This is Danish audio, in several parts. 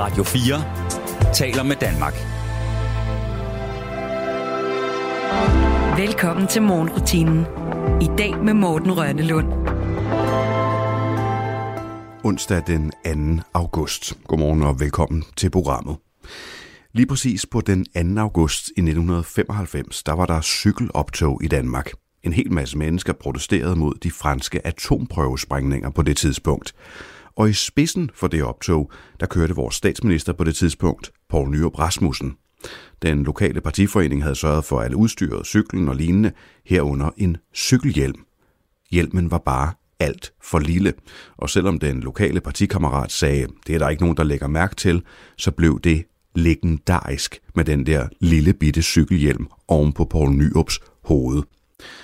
Radio 4 taler med Danmark. Velkommen til morgenrutinen. I dag med Morten Rønnelund. Onsdag den 2. august. Godmorgen og velkommen til programmet. Lige præcis på den 2. august i 1995, der var der cykeloptog i Danmark. En hel masse mennesker protesterede mod de franske atomprøvesprængninger på det tidspunkt. Og i spidsen for det optog, der kørte vores statsminister på det tidspunkt, Poul Nyrup Rasmussen. Den lokale partiforening havde sørget for alt udstyret, cyklen og lignende, herunder en cykelhjelm. Hjelmen var bare alt for lille, og selvom den lokale partikammerat sagde, det er der ikke nogen, der lægger mærke til, så blev det legendarisk med den der lille bitte cykelhjelm oven på Poul Nyrups hoved.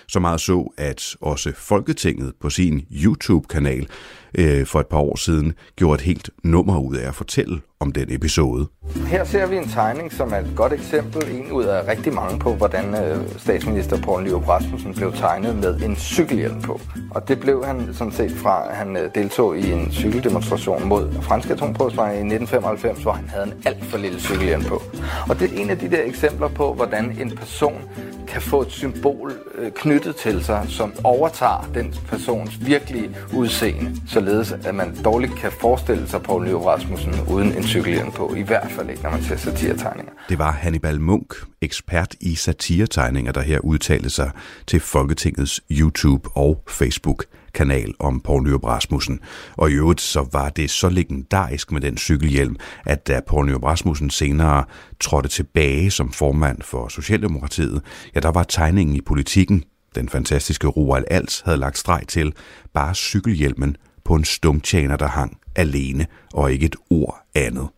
Så meget så, at også Folketinget på sin YouTube-kanal øh, for et par år siden gjorde et helt nummer ud af at fortælle om den episode. Her ser vi en tegning, som er et godt eksempel, en ud af rigtig mange på, hvordan øh, statsminister Poul Nyrup Rasmussen blev tegnet med en cykelhjelm på. Og det blev han sådan set fra, at han øh, deltog i en cykeldemonstration mod franske atomprøvesprængning i 1995, hvor han havde en alt for lille cykelhjelm på. Og det er en af de der eksempler på, hvordan en person kan få et symbol øh, knyttet til sig, som overtager den persons virkelige udseende, således at man dårligt kan forestille sig Poul Nyrup Rasmussen uden en cykelhjelm på. I hvert fald ikke, når man ser satiretegninger. Det var Hannibal Munk, ekspert i satiretegninger, der her udtalte sig til Folketingets YouTube og Facebook kanal om Poul Nyrup Rasmussen. Og i øvrigt så var det så legendarisk med den cykelhjelm, at da Poul Nyrup Rasmussen senere trådte tilbage som formand for Socialdemokratiet, ja, der var tegningen i politikken, den fantastiske Roald Als havde lagt streg til, bare cykelhjelmen på en stumtjener, der hang alene og ikke et ord andet.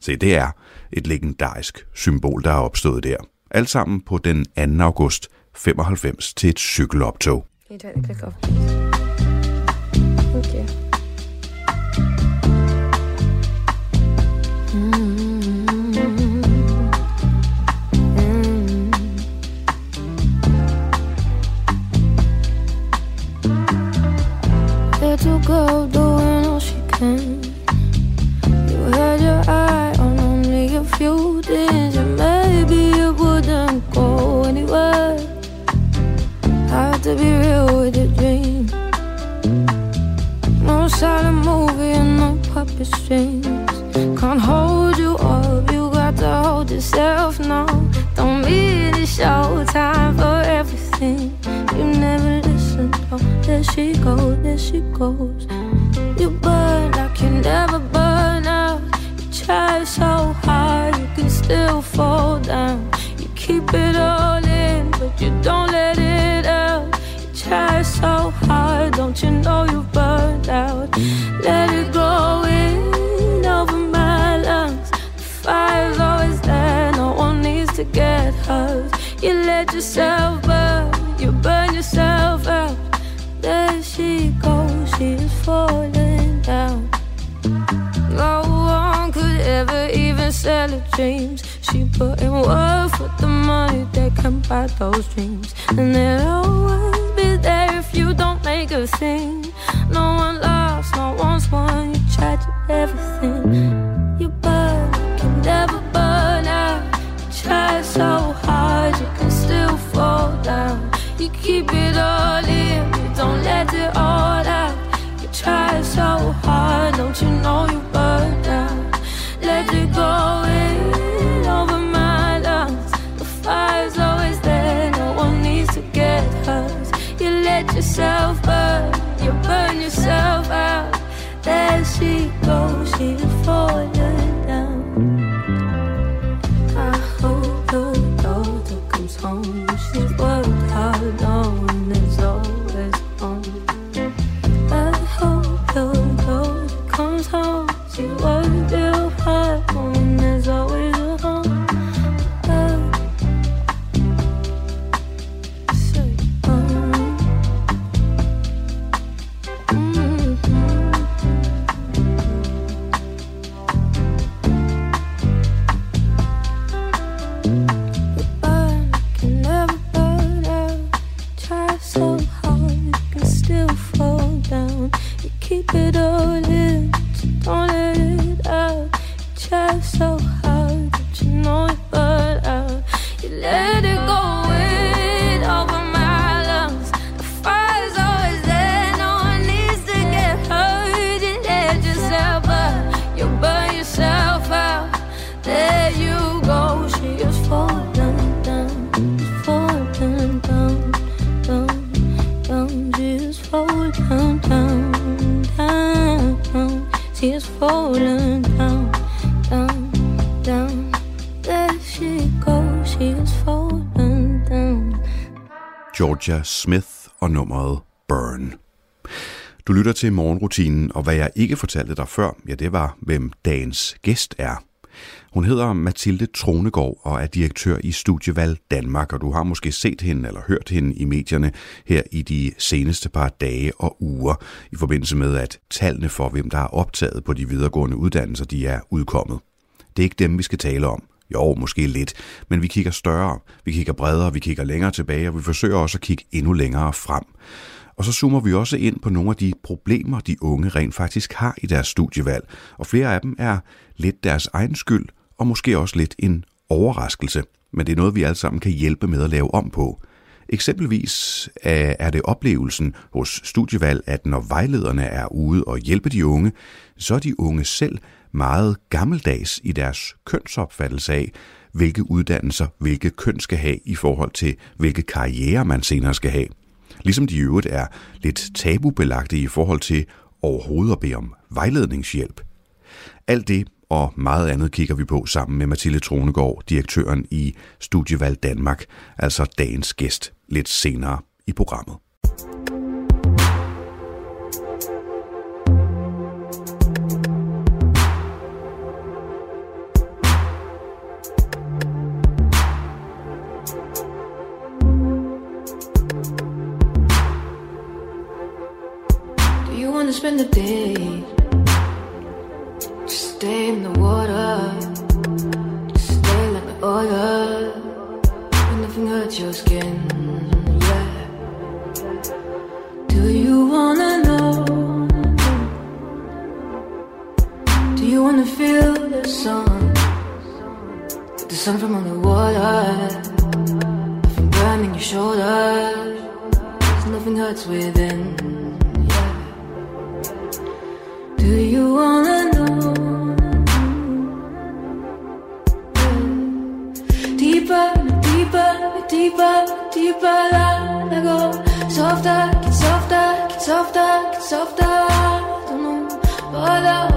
Se, det er et legendarisk symbol, der er opstået der. Alt sammen på den 2. august 95 til et cykeloptog. Okay. Doing all she can. You had your eye on only a few things, and maybe it wouldn't go anywhere. Had to be real with your dream. No silent movie and no puppet strings. She goes, there she goes. Georgia Smith og nummeret Burn. Du lytter til morgenrutinen, og hvad jeg ikke fortalte dig før, ja det var, hvem dagens gæst er. Hun hedder Mathilde Tronegård og er direktør i Studievalg Danmark, og du har måske set hende eller hørt hende i medierne her i de seneste par dage og uger, i forbindelse med, at tallene for, hvem der er optaget på de videregående uddannelser, de er udkommet. Det er ikke dem, vi skal tale om. Jo, måske lidt, men vi kigger større, vi kigger bredere, vi kigger længere tilbage, og vi forsøger også at kigge endnu længere frem. Og så zoomer vi også ind på nogle af de problemer, de unge rent faktisk har i deres studievalg, og flere af dem er lidt deres egen skyld, og måske også lidt en overraskelse. Men det er noget, vi alle sammen kan hjælpe med at lave om på. Eksempelvis er det oplevelsen hos studievalg, at når vejlederne er ude og hjælpe de unge, så er de unge selv meget gammeldags i deres kønsopfattelse af, hvilke uddannelser, hvilke køn skal have i forhold til, hvilke karriere man senere skal have. Ligesom de i øvrigt er lidt tabubelagte i forhold til overhovedet at bede om vejledningshjælp. Alt det og meget andet kigger vi på sammen med Mathilde Tronegård, direktøren i Studievalg Danmark, altså dagens gæst, lidt senere i programmet. Wanna spend the day? Just stay in the water. Just stay like the. When nothing hurts your skin. Yeah. Do you wanna know? Do you wanna feel the sun? The sun from underwater. Nothing burning your shoulders. nothing hurts within. Softer, get softer, get softer, get softer. I don't know. Father, oh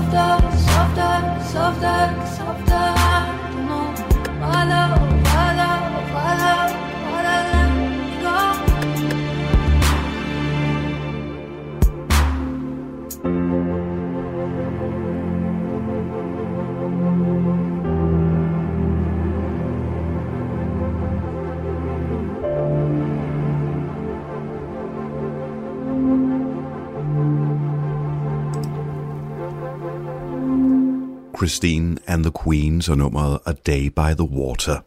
Softer, softer, softer, softer. I don't know. Father, oh Christine and the Queens og nummeret A Day by the Water.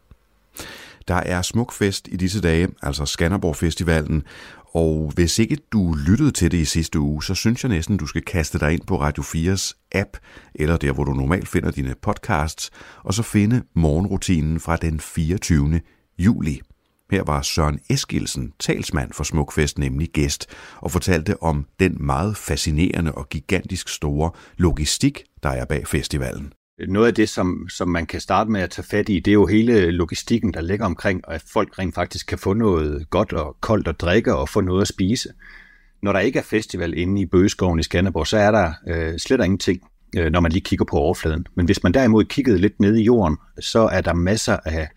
Der er smuk fest i disse dage, altså Skanderborg Festivalen, og hvis ikke du lyttede til det i sidste uge, så synes jeg næsten, du skal kaste dig ind på Radio 4's app, eller der, hvor du normalt finder dine podcasts, og så finde morgenrutinen fra den 24. juli. Her var Søren Eskilsen, talsmand for Smukfest, nemlig gæst, og fortalte om den meget fascinerende og gigantisk store logistik, der er bag festivalen. Noget af det, som, som man kan starte med at tage fat i, det er jo hele logistikken, der ligger omkring, at folk rent faktisk kan få noget godt og koldt at drikke og få noget at spise. Når der ikke er festival inde i Bøgeskoven i Skanderborg, så er der øh, slet ingenting, øh, når man lige kigger på overfladen. Men hvis man derimod kiggede lidt ned i jorden, så er der masser af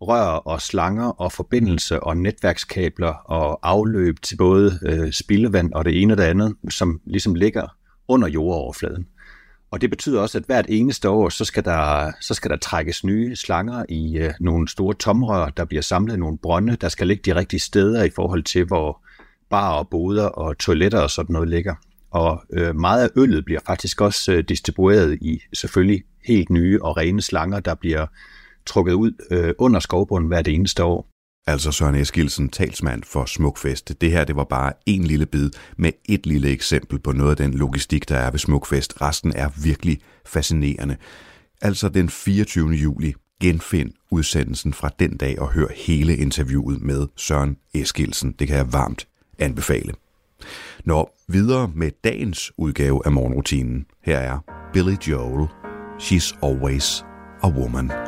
rør og slanger og forbindelse og netværkskabler og afløb til både øh, spildevand og det ene og det andet, som ligesom ligger under jordoverfladen. Og det betyder også, at hvert eneste år, så skal der, så skal der trækkes nye slanger i øh, nogle store tomrør, der bliver samlet i nogle brønde, der skal ligge de rigtige steder i forhold til, hvor bar og boder og toiletter og sådan noget ligger. Og øh, meget af øllet bliver faktisk også øh, distribueret i selvfølgelig helt nye og rene slanger, der bliver trukket ud øh, under skovbunden hvert eneste år. Altså Søren Eskilsen, talsmand for Smukfest. Det her det var bare en lille bid med et lille eksempel på noget af den logistik, der er ved Smukfest. Resten er virkelig fascinerende. Altså den 24. juli, genfind udsendelsen fra den dag og hør hele interviewet med Søren Eskilsen. Det kan jeg varmt anbefale. Nå, videre med dagens udgave af morgenrutinen. Her er Billy Joel. She's always a woman.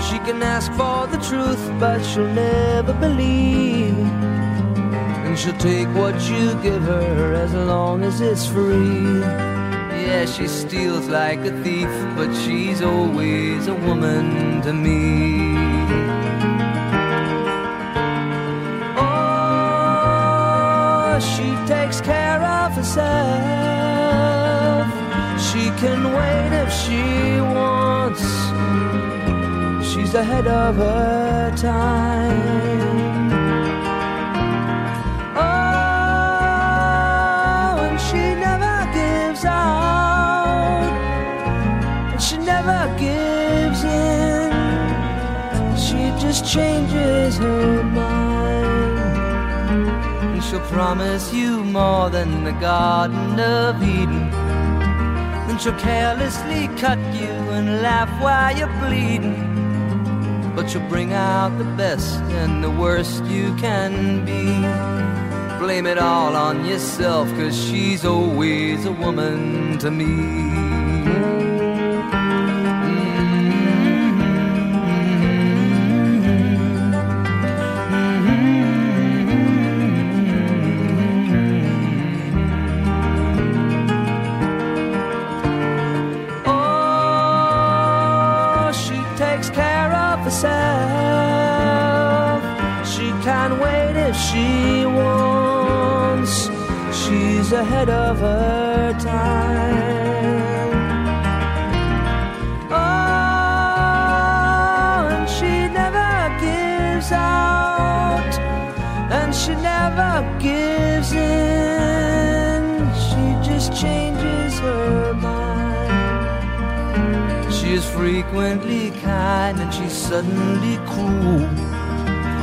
She can ask for the truth, but she'll never believe. And she'll take what you give her as long as it's free. Yeah, she steals like a thief, but she's always a woman to me. Oh, she takes care of herself. She can wait if she wants she's ahead of her time. Oh, and she never gives out, and she never gives in. She just changes her mind, and she'll promise you more than the Garden of Eden. Then she'll carelessly cut you and laugh while you're bleeding but you'll bring out the best and the worst you can be. Blame it all on yourself, cause she's always a woman to me. Ahead of her time. Oh, and she never gives out, and she never gives in. She just changes her mind. She is frequently kind and she's suddenly cruel.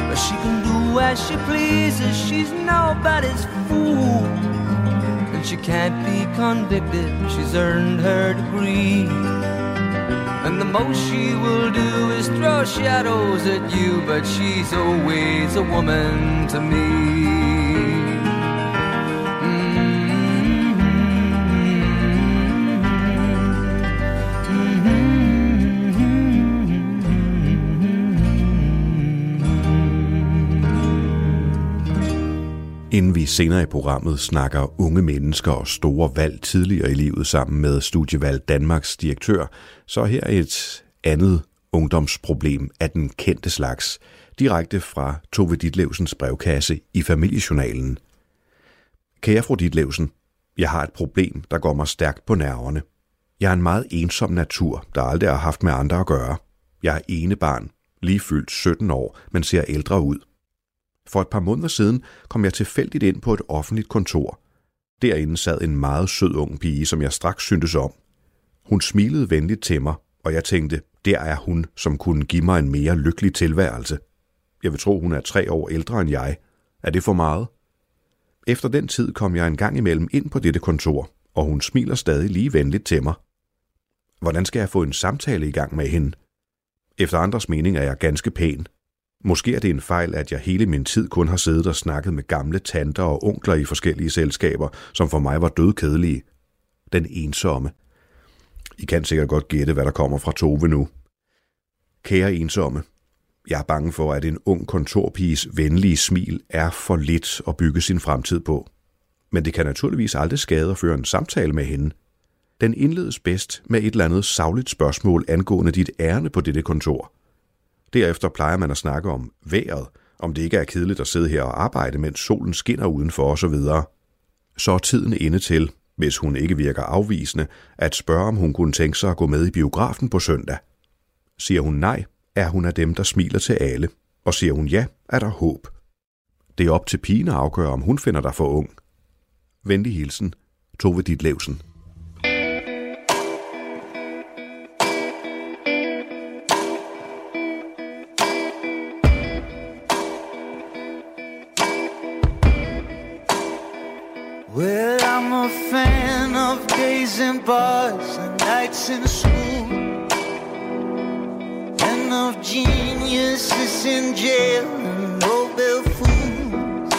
But she can do as she pleases, she's nobody's fool. She can't be convicted, she's earned her degree. And the most she will do is throw shadows at you, but she's always a woman to me. Inden vi senere i programmet snakker unge mennesker og store valg tidligere i livet sammen med Studievalg Danmarks direktør, så er her et andet ungdomsproblem af den kendte slags, direkte fra Tove Ditlevsens brevkasse i familiejournalen. Kære fru Ditlevsen, jeg har et problem, der går mig stærkt på nerverne. Jeg er en meget ensom natur, der aldrig har haft med andre at gøre. Jeg er ene barn, lige fyldt 17 år, men ser ældre ud. For et par måneder siden kom jeg tilfældigt ind på et offentligt kontor. Derinde sad en meget sød ung pige, som jeg straks syntes om. Hun smilede venligt til mig, og jeg tænkte, der er hun, som kunne give mig en mere lykkelig tilværelse. Jeg vil tro, hun er tre år ældre end jeg. Er det for meget? Efter den tid kom jeg en gang imellem ind på dette kontor, og hun smiler stadig lige venligt til mig. Hvordan skal jeg få en samtale i gang med hende? Efter andres mening er jeg ganske pæn. Måske er det en fejl, at jeg hele min tid kun har siddet og snakket med gamle tanter og onkler i forskellige selskaber, som for mig var dødkedelige. Den ensomme. I kan sikkert godt gætte, hvad der kommer fra Tove nu. Kære ensomme, jeg er bange for, at en ung kontorpiges venlige smil er for lidt at bygge sin fremtid på. Men det kan naturligvis aldrig skade at føre en samtale med hende. Den indledes bedst med et eller andet savligt spørgsmål angående dit ærne på dette kontor. Derefter plejer man at snakke om vejret, om det ikke er kedeligt at sidde her og arbejde, mens solen skinner udenfor osv. Så er tiden inde til, hvis hun ikke virker afvisende, at spørge, om hun kunne tænke sig at gå med i biografen på søndag. Siger hun nej, er hun af dem, der smiler til alle, og siger hun ja, er der håb. Det er op til pigen at afgøre, om hun finder dig for ung. Venlig hilsen, Tove Ditlevsen. In school. And of geniuses in jail and Nobel fools.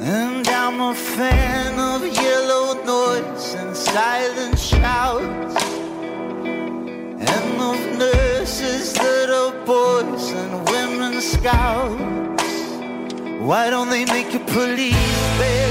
And I'm a fan of yellow noise and silent shouts. And of nurses that are boys and women scouts. Why don't they make a police bells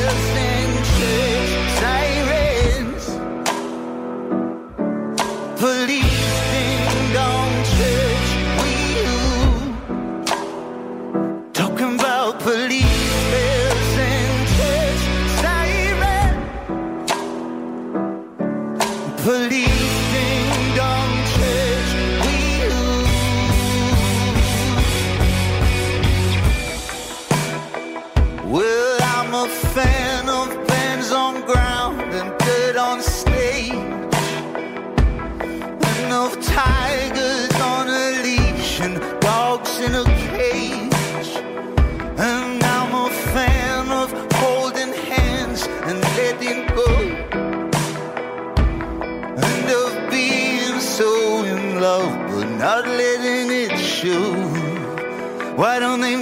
I don't even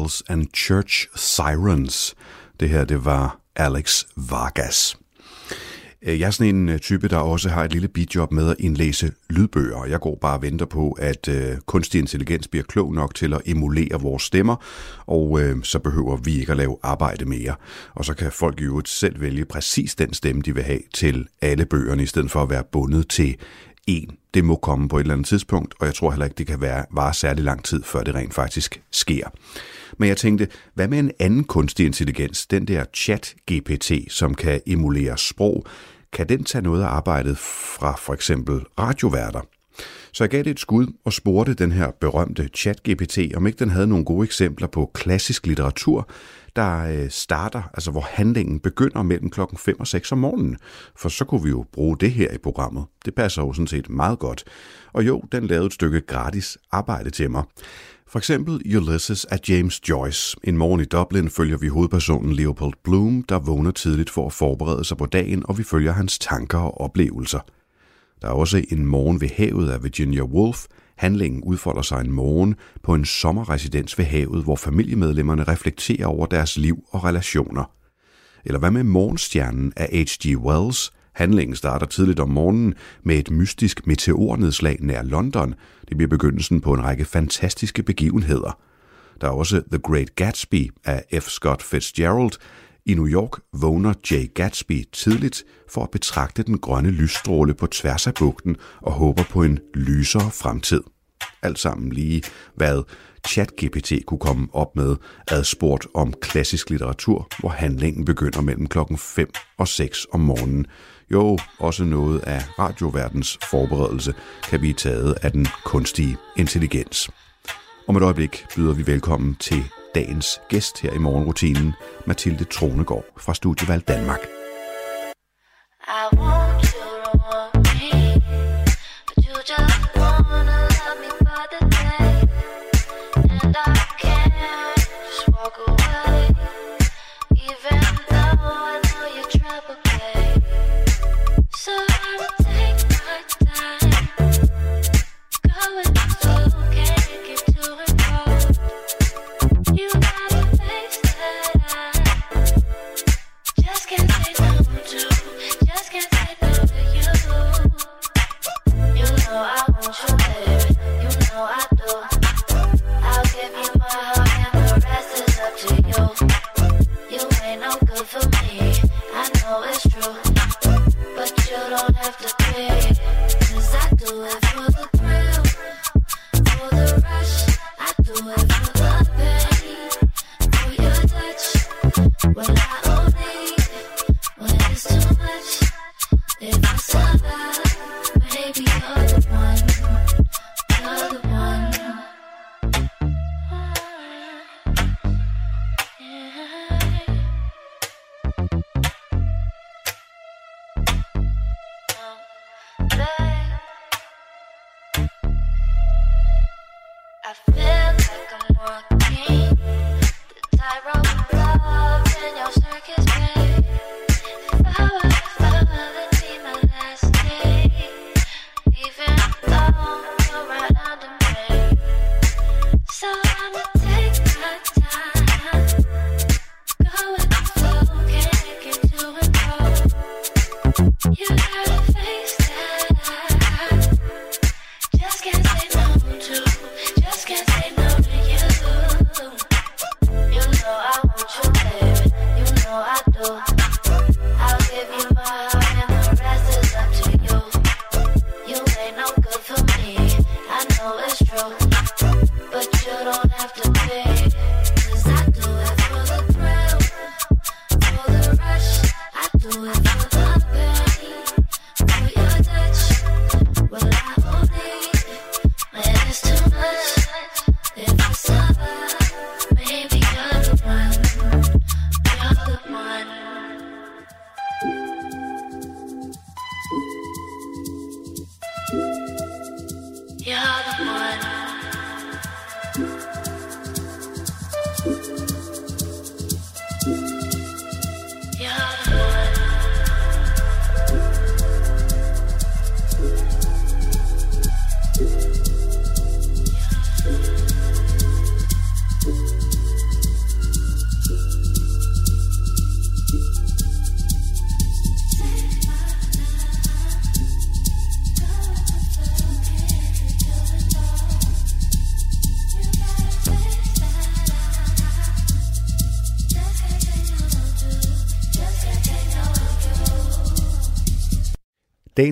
Bells and Church Sirens. Det her, det var Alex Vargas. Øh, jeg er sådan en øh, type, der også har et lille bidjob med at indlæse lydbøger. Jeg går bare og venter på, at øh, kunstig intelligens bliver klog nok til at emulere vores stemmer, og øh, så behøver vi ikke at lave arbejde mere. Og så kan folk jo selv vælge præcis den stemme, de vil have til alle bøgerne, i stedet for at være bundet til en. Det må komme på et eller andet tidspunkt, og jeg tror heller ikke, det kan være, vare særlig lang tid, før det rent faktisk sker. Men jeg tænkte, hvad med en anden kunstig intelligens, den der chat-GPT, som kan emulere sprog, kan den tage noget af arbejdet fra for eksempel radioværter? Så jeg gav det et skud og spurgte den her berømte chat-GPT, om ikke den havde nogle gode eksempler på klassisk litteratur, der øh, starter, altså hvor handlingen begynder mellem klokken 5 og 6 om morgenen. For så kunne vi jo bruge det her i programmet. Det passer jo sådan set meget godt. Og jo, den lavede et stykke gratis arbejde til mig. For eksempel Ulysses af James Joyce. En morgen i Dublin følger vi hovedpersonen Leopold Bloom, der vågner tidligt for at forberede sig på dagen, og vi følger hans tanker og oplevelser. Der er også en morgen ved havet af Virginia Woolf. Handlingen udfolder sig en morgen på en sommerresidens ved havet, hvor familiemedlemmerne reflekterer over deres liv og relationer. Eller hvad med Morgenstjernen af H.G. Wells – Handlingen starter tidligt om morgenen med et mystisk meteornedslag nær London. Det bliver begyndelsen på en række fantastiske begivenheder. Der er også The Great Gatsby af F. Scott Fitzgerald. I New York vågner Jay Gatsby tidligt for at betragte den grønne lysstråle på tværs af bugten og håber på en lysere fremtid. Alt sammen lige, hvad ChatGPT kunne komme op med adspurgt om klassisk litteratur, hvor handlingen begynder mellem klokken 5 og 6 om morgenen. Jo, også noget af radioverdens forberedelse kan blive taget af den kunstige intelligens. Om et øjeblik byder vi velkommen til dagens gæst her i morgenrutinen, Mathilde Tronegård fra Studievalg Danmark. I want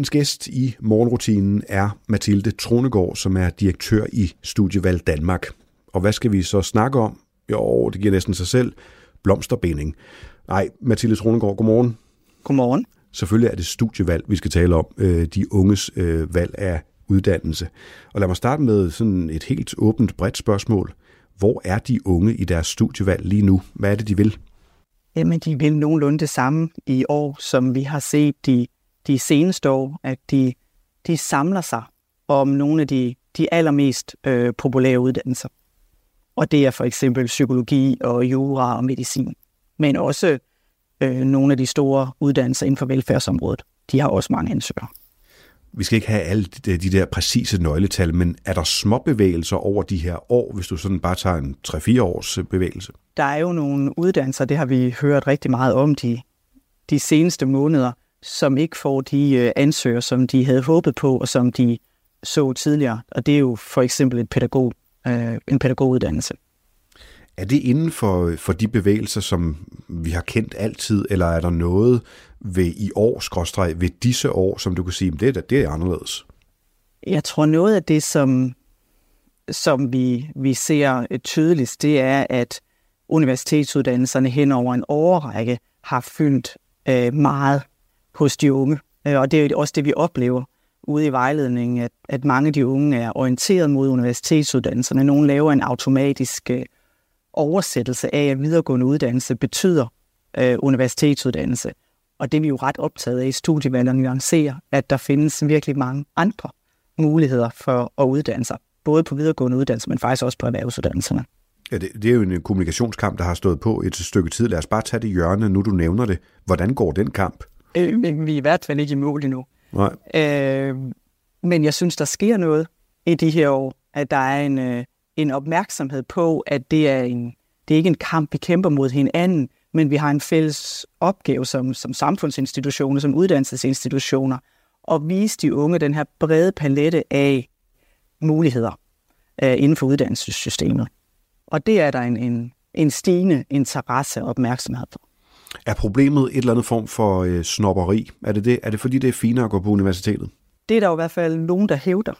Dagens gæst i morgenrutinen er Mathilde Tronegård, som er direktør i Studievalg Danmark. Og hvad skal vi så snakke om? Jo, det giver næsten sig selv. Blomsterbinding. Nej, Mathilde Tronegård, godmorgen. Godmorgen. Selvfølgelig er det studievalg, vi skal tale om. Øh, de unges øh, valg af uddannelse. Og lad mig starte med sådan et helt åbent, bredt spørgsmål. Hvor er de unge i deres studievalg lige nu? Hvad er det, de vil? Jamen, de vil nogenlunde det samme i år, som vi har set de, de seneste år, at de, de samler sig om nogle af de, de allermest øh, populære uddannelser. Og det er for eksempel psykologi og jura og medicin. Men også øh, nogle af de store uddannelser inden for velfærdsområdet. De har også mange ansøgere. Vi skal ikke have alle de, de der præcise nøgletal, men er der små bevægelser over de her år, hvis du sådan bare tager en 3-4 års bevægelse? Der er jo nogle uddannelser, det har vi hørt rigtig meget om de, de seneste måneder, som ikke får de øh, ansøgere, som de havde håbet på, og som de så tidligere. Og det er jo for eksempel et pædagog, øh, en pædagoguddannelse. Er det inden for, for de bevægelser, som vi har kendt altid, eller er der noget ved i år, skråstreg, ved disse år, som du kan sige, det er, det er anderledes? Jeg tror noget af det, som, som vi, vi ser tydeligst, det er, at universitetsuddannelserne hen over en årrække har fyldt øh, meget hos de unge. Øh, og det er også det, vi oplever ude i vejledningen, at, at mange af de unge er orienteret mod universitetsuddannelserne. Nogle laver en automatisk øh, oversættelse af, at videregående uddannelse betyder øh, universitetsuddannelse. Og det er vi jo ret optaget af i studievalget, at nuancere, at der findes virkelig mange andre muligheder for at uddanne sig. Både på videregående uddannelse, men faktisk også på erhvervsuddannelserne. Ja, det, det er jo en øh, kommunikationskamp, der har stået på et stykke tid. Lad os bare tage det hjørne, nu du nævner det. Hvordan går den kamp? Øh, vi er i hvert fald ikke i mål endnu. Nej. Øh, men jeg synes, der sker noget i de her år, at der er en, øh, en opmærksomhed på, at det er, en, det er ikke en kamp, vi kæmper mod hinanden, men vi har en fælles opgave som, som samfundsinstitutioner, som uddannelsesinstitutioner, at vise de unge den her brede palette af muligheder øh, inden for uddannelsessystemet. Og det er der en, en, en stigende interesse og opmærksomhed for. Er problemet et eller andet form for øh, snopperi? Er det, det? er det fordi, det er finere at gå på universitetet? Det er der jo i hvert fald nogen, der hævder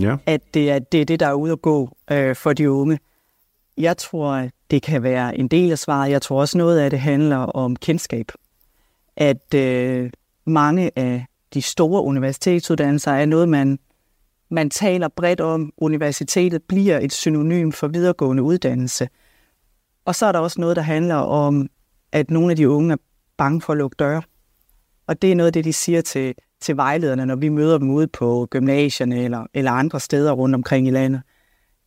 ja. at det er, det er det, der er ude at gå øh, for de unge. Jeg tror, det kan være en del af svaret. Jeg tror også, noget af det handler om kendskab. At øh, mange af de store universitetsuddannelser er noget, man, man taler bredt om. Universitetet bliver et synonym for videregående uddannelse. Og så er der også noget, der handler om, at nogle af de unge er bange for at lukke døre. Og det er noget af det, de siger til, til vejlederne, når vi møder dem ude på gymnasierne eller, eller andre steder rundt omkring i landet,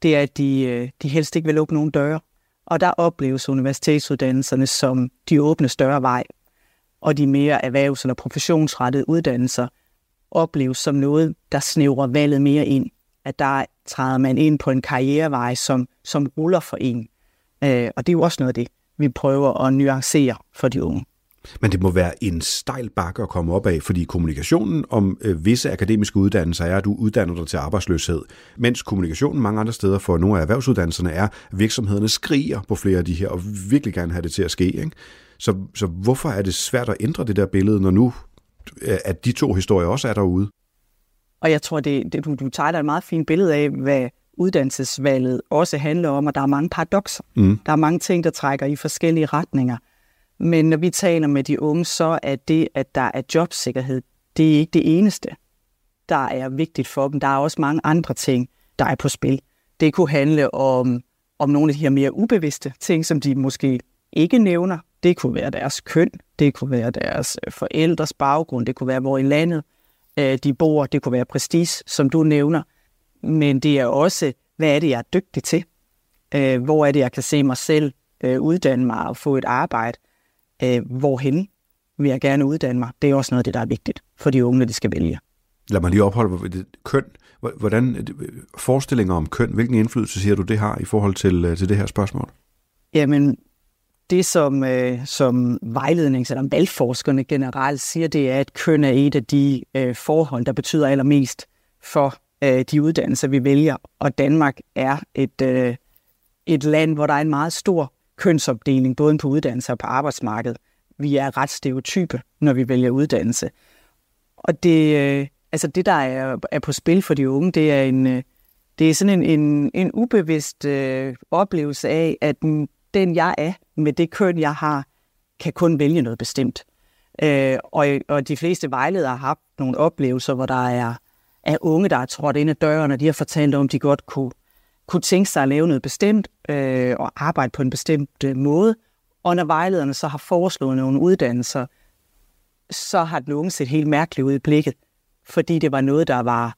det er, at de, øh, de helst ikke vil lukke nogen døre. Og der opleves universitetsuddannelserne som de åbne større vej, og de mere erhvervs- eller professionsrettede uddannelser opleves som noget, der snævrer valget mere ind. At der træder man ind på en karrierevej, som, som ruller for en. Øh, og det er jo også noget af det, vi prøver at nuancere for de unge. Men det må være en stejl bakke at komme op af, fordi kommunikationen om øh, visse akademiske uddannelser er, at du uddanner dig til arbejdsløshed, mens kommunikationen mange andre steder for nogle af erhvervsuddannelserne er, at virksomhederne skriger på flere af de her, og virkelig gerne have det til at ske. Ikke? Så, så hvorfor er det svært at ændre det der billede, når nu øh, at de to historier også er derude? Og jeg tror, det, det, du, du tegner et meget fint billede af, hvad uddannelsesvalget også handler om, og der er mange paradoxer. Mm. Der er mange ting, der trækker i forskellige retninger. Men når vi taler med de unge, så er det, at der er jobsikkerhed, det er ikke det eneste, der er vigtigt for dem. Der er også mange andre ting, der er på spil. Det kunne handle om, om nogle af de her mere ubevidste ting, som de måske ikke nævner. Det kunne være deres køn, det kunne være deres øh, forældres baggrund, det kunne være, hvor i landet øh, de bor, det kunne være prestige, som du nævner. Men det er også, hvad er det, jeg er dygtig til? Øh, hvor er det, jeg kan se mig selv uddanne mig og få et arbejde? øh, hvorhen vil jeg gerne uddanne mig. Det er også noget af det, der er vigtigt for de unge, når de skal vælge. Lad mig lige opholde. Køn. Hvordan forestillinger om køn, hvilken indflydelse siger du, det har i forhold til, øh, til det her spørgsmål? Jamen, det som, øh, som vejlednings- eller valgforskerne generelt siger, det er, at køn er et af de øh, forhold, der betyder allermest for øh, de uddannelser, vi vælger. Og Danmark er et, øh, et land, hvor der er en meget stor kønsopdeling, både på uddannelse og på arbejdsmarkedet. Vi er ret stereotype, når vi vælger uddannelse. Og det, øh, altså det, der er, er på spil for de unge, det er en, øh, det er sådan en, en, en ubevidst øh, oplevelse af, at den, den jeg er, med det køn, jeg har, kan kun vælge noget bestemt. Øh, og, og de fleste vejledere har haft nogle oplevelser, hvor der er, af unge, der er trådt ind ad døren, og de har fortalt om, de godt kunne, kunne tænke sig at lave noget bestemt øh, og arbejde på en bestemt øh, måde. Og når vejlederne så har foreslået nogle uddannelser, så har den unge set helt mærkeligt ud i blikket, fordi det var noget, der var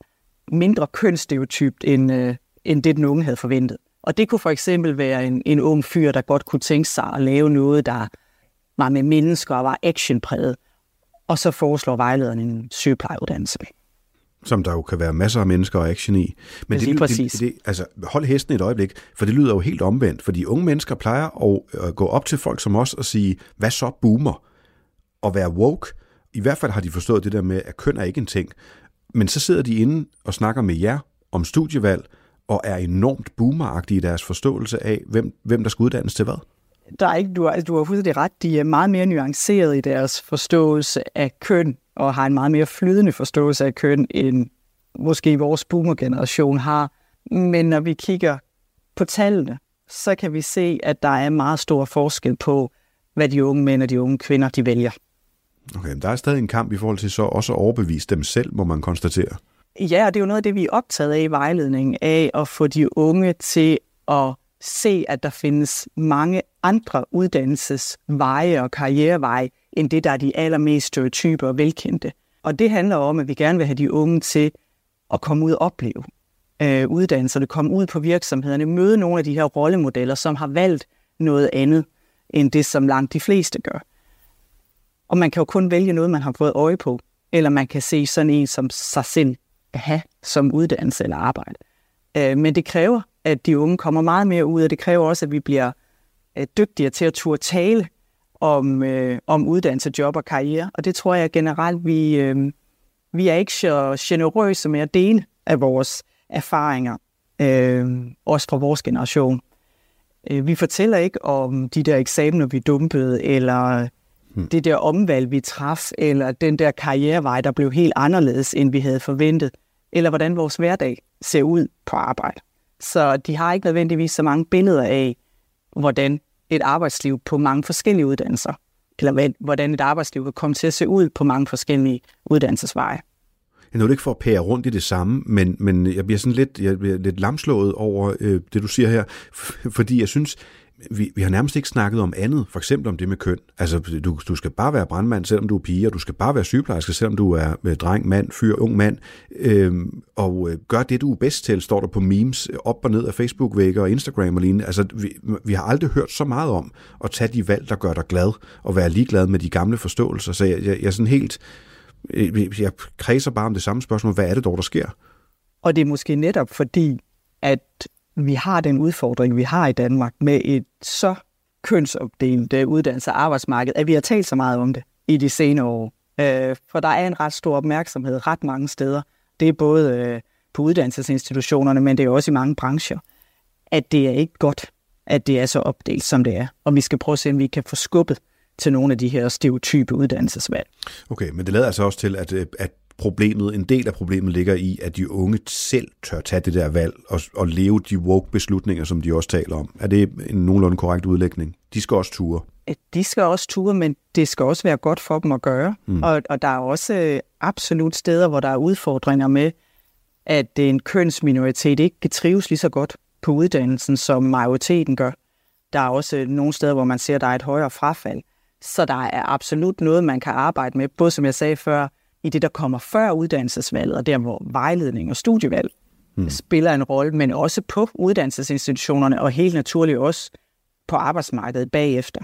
mindre kønsstereotypt, end, øh, end det den unge havde forventet. Og det kunne for eksempel være en, en ung fyr, der godt kunne tænke sig at lave noget, der var med mennesker og var actionpræget. Og så foreslår vejlederen en sygeplejeuddannelse. Som der jo kan være masser af mennesker og action i. Men det, det, præcis. Det, det, altså, hold hesten et øjeblik, for det lyder jo helt omvendt. Fordi unge mennesker plejer at, at gå op til folk som os og sige, hvad så boomer? Og være woke. I hvert fald har de forstået det der med, at køn er ikke en ting. Men så sidder de inde og snakker med jer om studievalg, og er enormt boomeragtige i deres forståelse af, hvem, hvem der skal uddannes til hvad? Der er ikke, du, har, du har fuldstændig ret. De er meget mere nuanceret i deres forståelse af køn, og har en meget mere flydende forståelse af køn, end måske vores boomer-generation har. Men når vi kigger på tallene, så kan vi se, at der er meget stor forskel på, hvad de unge mænd og de unge kvinder de vælger. Okay, der er stadig en kamp i forhold til så også at overbevise dem selv, må man konstatere. Ja, og det er jo noget af det, vi er optaget af i vejledningen, af at få de unge til at se, at der findes mange andre uddannelsesveje og karriereveje, end det, der er de allermest stereotype og velkendte. Og det handler om, at vi gerne vil have de unge til at komme ud og opleve øh, uddannelserne, komme ud på virksomhederne, møde nogle af de her rollemodeller, som har valgt noget andet end det, som langt de fleste gør. Og man kan jo kun vælge noget, man har fået øje på, eller man kan se sådan en som sig selv have som uddannelse eller arbejde. Øh, men det kræver, at de unge kommer meget mere ud, og det kræver også, at vi bliver øh, dygtigere til at turde tale om, øh, om uddannelse, job og karriere. Og det tror jeg generelt, vi, øh, vi er ikke så generøse med at dele af vores erfaringer, øh, også fra vores generation. Øh, vi fortæller ikke om de der eksamener, vi dumpede, eller hmm. det der omvalg, vi traf, eller den der karrierevej, der blev helt anderledes, end vi havde forventet, eller hvordan vores hverdag ser ud på arbejde. Så de har ikke nødvendigvis så mange billeder af, hvordan et arbejdsliv på mange forskellige uddannelser, eller hvordan et arbejdsliv kan komme til at se ud på mange forskellige uddannelsesveje. Jeg nåede ikke for at pære rundt i det samme, men, men jeg bliver sådan lidt, jeg bliver lidt lamslået over øh, det, du siger her, fordi jeg synes, vi, vi har nærmest ikke snakket om andet, for eksempel om det med køn. Altså, du, du skal bare være brandmand, selvom du er pige, og du skal bare være sygeplejerske, selvom du er øh, dreng, mand, fyr, ung mand. Øhm, og øh, gør det, du er bedst til, står der på memes øh, op og ned af Facebook-vægge og Instagram og lignende. Altså, vi, vi har aldrig hørt så meget om at tage de valg, der gør dig glad, og være ligeglad med de gamle forståelser. Så jeg, jeg, jeg er sådan helt... Øh, jeg kredser bare om det samme spørgsmål. Hvad er det dog, der sker? Og det er måske netop fordi, at vi har den udfordring, vi har i Danmark med et så kønsopdelt øh, uddannelse- og arbejdsmarked, at vi har talt så meget om det i de senere år. Øh, for der er en ret stor opmærksomhed ret mange steder. Det er både øh, på uddannelsesinstitutionerne, men det er også i mange brancher, at det er ikke godt, at det er så opdelt, som det er. Og vi skal prøve at se, om vi kan få skubbet til nogle af de her stereotype uddannelsesvalg. Okay, men det lader altså også til, at, øh, at problemet, en del af problemet ligger i, at de unge selv tør tage det der valg og, og leve de woke beslutninger, som de også taler om. Er det en nogenlunde korrekt udlægning? De skal også ture. De skal også ture, men det skal også være godt for dem at gøre. Mm. Og, og der er også øh, absolut steder, hvor der er udfordringer med, at en kønsminoritet ikke kan trives lige så godt på uddannelsen, som majoriteten gør. Der er også nogle steder, hvor man ser, at der er et højere frafald. Så der er absolut noget, man kan arbejde med, både som jeg sagde før, i det, der kommer før uddannelsesvalget, og der, hvor vejledning og studievalg hmm. spiller en rolle, men også på uddannelsesinstitutionerne, og helt naturligt også på arbejdsmarkedet bagefter.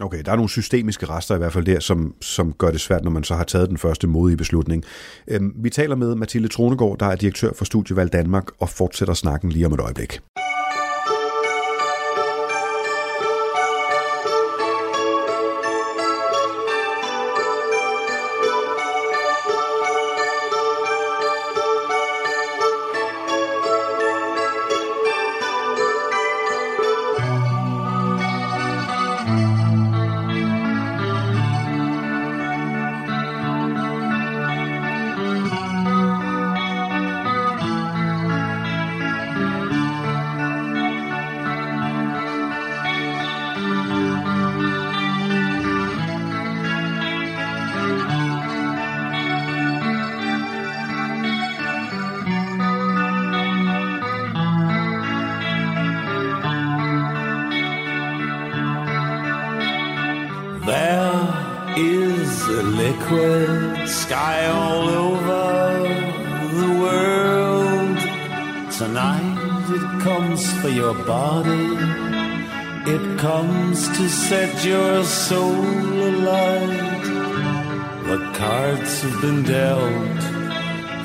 Okay, der er nogle systemiske rester i hvert fald der, som, som gør det svært, når man så har taget den første modige beslutning. Øhm, vi taler med Mathilde Tronegård, der er direktør for Studievalg Danmark, og fortsætter snakken lige om et øjeblik. To set your soul alight. The cards have been dealt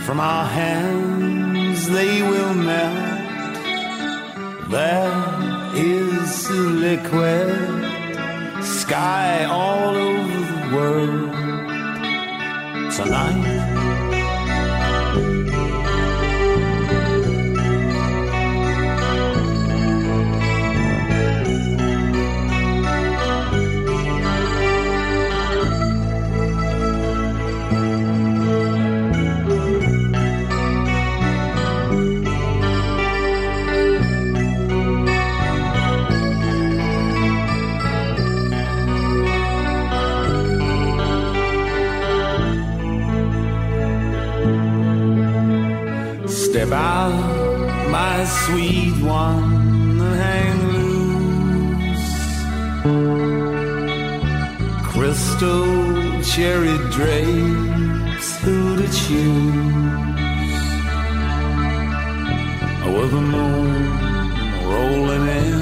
from our hands, they will melt. There is a liquid sky all over the world tonight. Sweet one, hang loose. Crystal cherry drapes, who to choose? Oh, with the moon rolling in,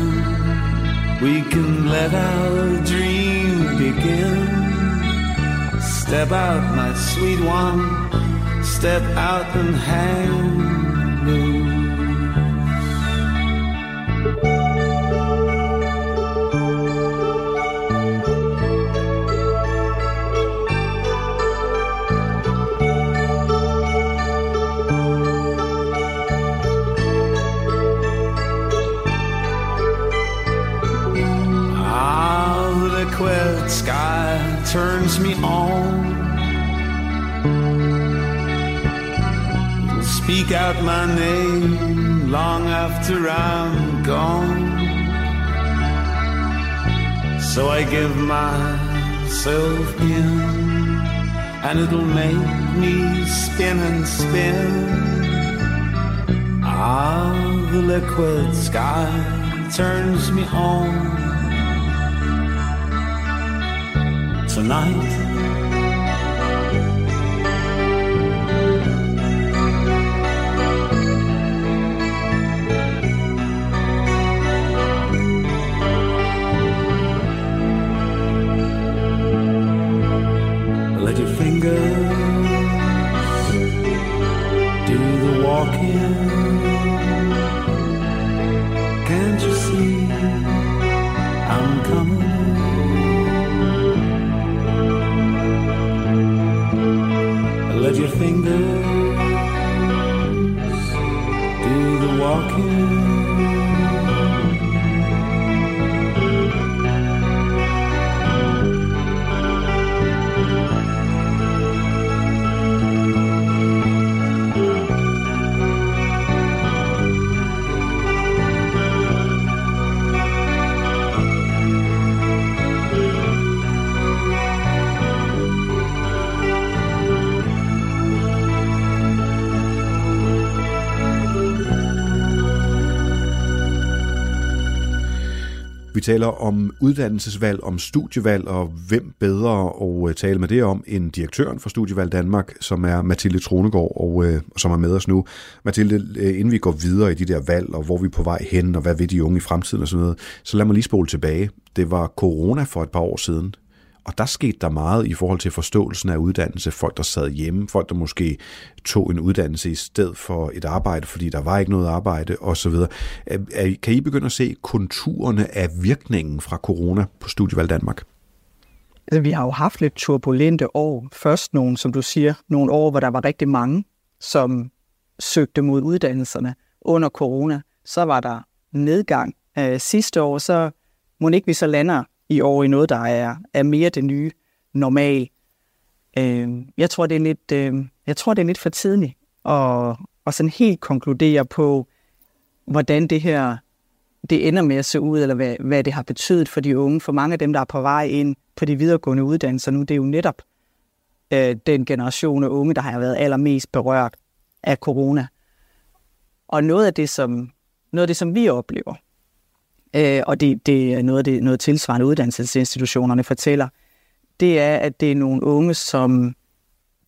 we can let our dream begin. Step out, my sweet one step out and hang loose. Speak out my name long after I'm gone. So I give myself in, and it'll make me spin and spin. Ah, the liquid sky turns me on tonight. Vi taler om uddannelsesvalg, om studievalg, og hvem bedre at øh, tale med det om end direktøren for Studievalg Danmark, som er Mathilde Tronegård, og øh, som er med os nu. Mathilde, øh, inden vi går videre i de der valg, og hvor vi er på vej hen, og hvad vil de unge i fremtiden og sådan noget, så lad mig lige spole tilbage. Det var corona for et par år siden, og der skete der meget i forhold til forståelsen af uddannelse. Folk, der sad hjemme, folk, der måske tog en uddannelse i stedet for et arbejde, fordi der var ikke noget arbejde osv. Kan I begynde at se konturerne af virkningen fra corona på Studievalg Danmark? Altså, vi har jo haft lidt turbulente år. Først nogle, som du siger, nogle år, hvor der var rigtig mange, som søgte mod uddannelserne under corona. Så var der nedgang. Øh, sidste år, så må ikke vi så lander i år i noget, der er, er mere det nye normal. Øh, jeg tror, det er lidt, øh, jeg tror, det er lidt for tidligt at, at sådan helt konkludere på, hvordan det her det ender med at se ud, eller hvad, hvad det har betydet for de unge. For mange af dem, der er på vej ind på de videregående uddannelser nu, det er jo netop øh, den generation af unge, der har været allermest berørt af corona. Og noget af det, som, noget af det, som vi oplever, øh, og det, det er noget af det noget tilsvarende uddannelsesinstitutionerne fortæller, det er, at det er nogle unge, som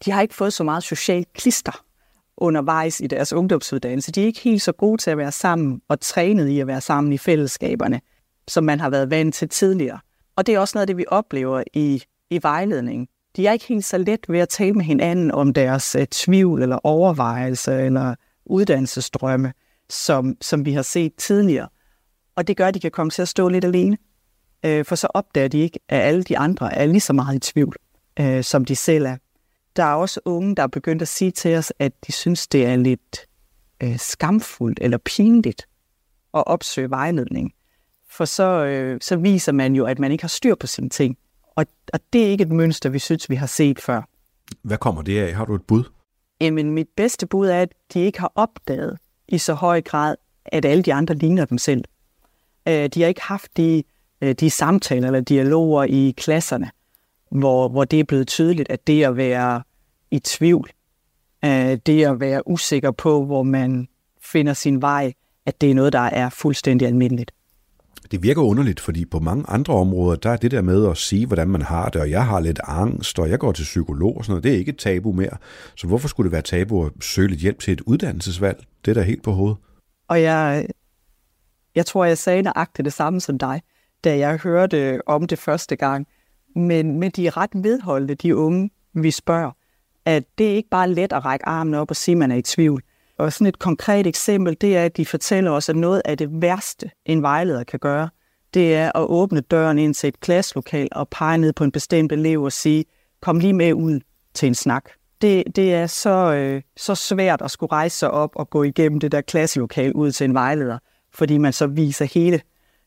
de har ikke fået så meget social klister undervejs i deres ungdomsuddannelse. De er ikke helt så gode til at være sammen og trænet i at være sammen i fællesskaberne, som man har været vant til tidligere. Og det er også noget af det, vi oplever i, i vejledning. De er ikke helt så let ved at tale med hinanden om deres uh, tvivl eller overvejelser eller uddannelsesdrømme, som, som vi har set tidligere. Og det gør, at de kan komme til at stå lidt alene. Uh, for så opdager de ikke, at alle de andre er lige så meget i tvivl, uh, som de selv er. Der er også unge, der er begyndt at sige til os, at de synes, det er lidt uh, skamfuldt eller pinligt at opsøge vejledning. For så, øh, så viser man jo, at man ikke har styr på sine ting. Og, og det er ikke et mønster, vi synes, vi har set før. Hvad kommer det af? Har du et bud? Jamen, mit bedste bud er, at de ikke har opdaget i så høj grad, at alle de andre ligner dem selv. Øh, de har ikke haft de, øh, de samtaler eller dialoger i klasserne, hvor, hvor det er blevet tydeligt, at det at være i tvivl, øh, det at være usikker på, hvor man finder sin vej, at det er noget, der er fuldstændig almindeligt. Det virker underligt, fordi på mange andre områder, der er det der med at sige, hvordan man har det, og jeg har lidt angst, og jeg går til psykolog og sådan noget, det er ikke et tabu mere. Så hvorfor skulle det være tabu at søge lidt hjælp til et uddannelsesvalg? Det er da helt på hovedet. Og jeg, jeg tror, jeg sagde nøjagtigt det samme som dig, da jeg hørte øh, om det første gang. Men, men de er ret vedholdende, de unge, vi spørger, at det er ikke bare let at række armen op og sige, at man er i tvivl. Og sådan et konkret eksempel, det er, at de fortæller os, at noget af det værste, en vejleder kan gøre, det er at åbne døren ind til et klasselokal og pege ned på en bestemt elev og sige, kom lige med ud til en snak. Det, det er så, øh, så svært at skulle rejse sig op og gå igennem det der klasselokal ud til en vejleder, fordi man så viser hele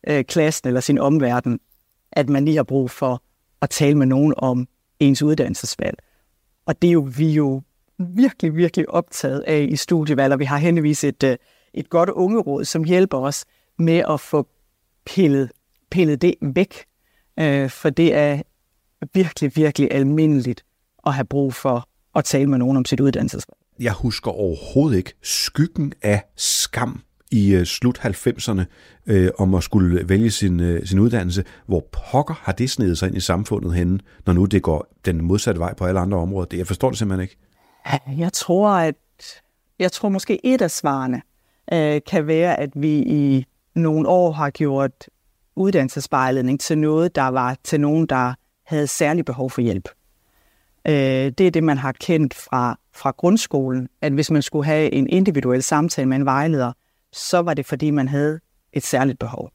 øh, klassen eller sin omverden, at man lige har brug for at tale med nogen om ens uddannelsesvalg. Og det er jo vi jo virkelig, virkelig optaget af i studievalg, og vi har henvist et, øh, et godt ungeråd, som hjælper os med at få pillet, pillet det væk, øh, for det er virkelig, virkelig almindeligt at have brug for at tale med nogen om sit uddannelsesvalg. Jeg husker overhovedet ikke skyggen af skam i øh, slut 90'erne øh, om at skulle vælge sin, øh, sin uddannelse. Hvor pokker har det snedet sig ind i samfundet henne, når nu det går den modsatte vej på alle andre områder? Det, jeg forstår det simpelthen ikke. Jeg tror, at jeg tror måske et af svarene øh, kan være, at vi i nogle år har gjort uddannelsesvejledning til noget, der var til nogen, der havde særlig behov for hjælp. Øh, det er det, man har kendt fra, fra grundskolen, at hvis man skulle have en individuel samtale med en vejleder, så var det, fordi man havde et særligt behov.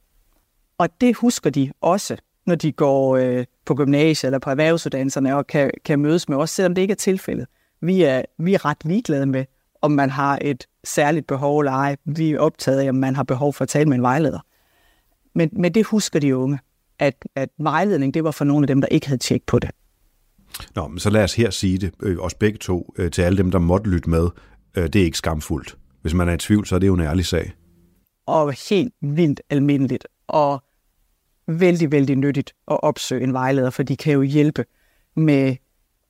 Og det husker de også, når de går øh, på gymnasiet eller på erhvervsuddannelserne og kan, kan mødes med os, selvom det ikke er tilfældet. Vi er, vi er ret ligeglade med, om man har et særligt behov eller ej. Vi er optaget af, om man har behov for at tale med en vejleder. Men, men det husker de unge, at, at vejledning det var for nogle af dem, der ikke havde tjek på det. Nå, men så lad os her sige det, øh, os begge to, øh, til alle dem, der måtte lytte med. Øh, det er ikke skamfuldt. Hvis man er i tvivl, så er det jo en ærlig sag. Og helt vildt almindeligt, og vældig, vældig nyttigt at opsøge en vejleder, for de kan jo hjælpe med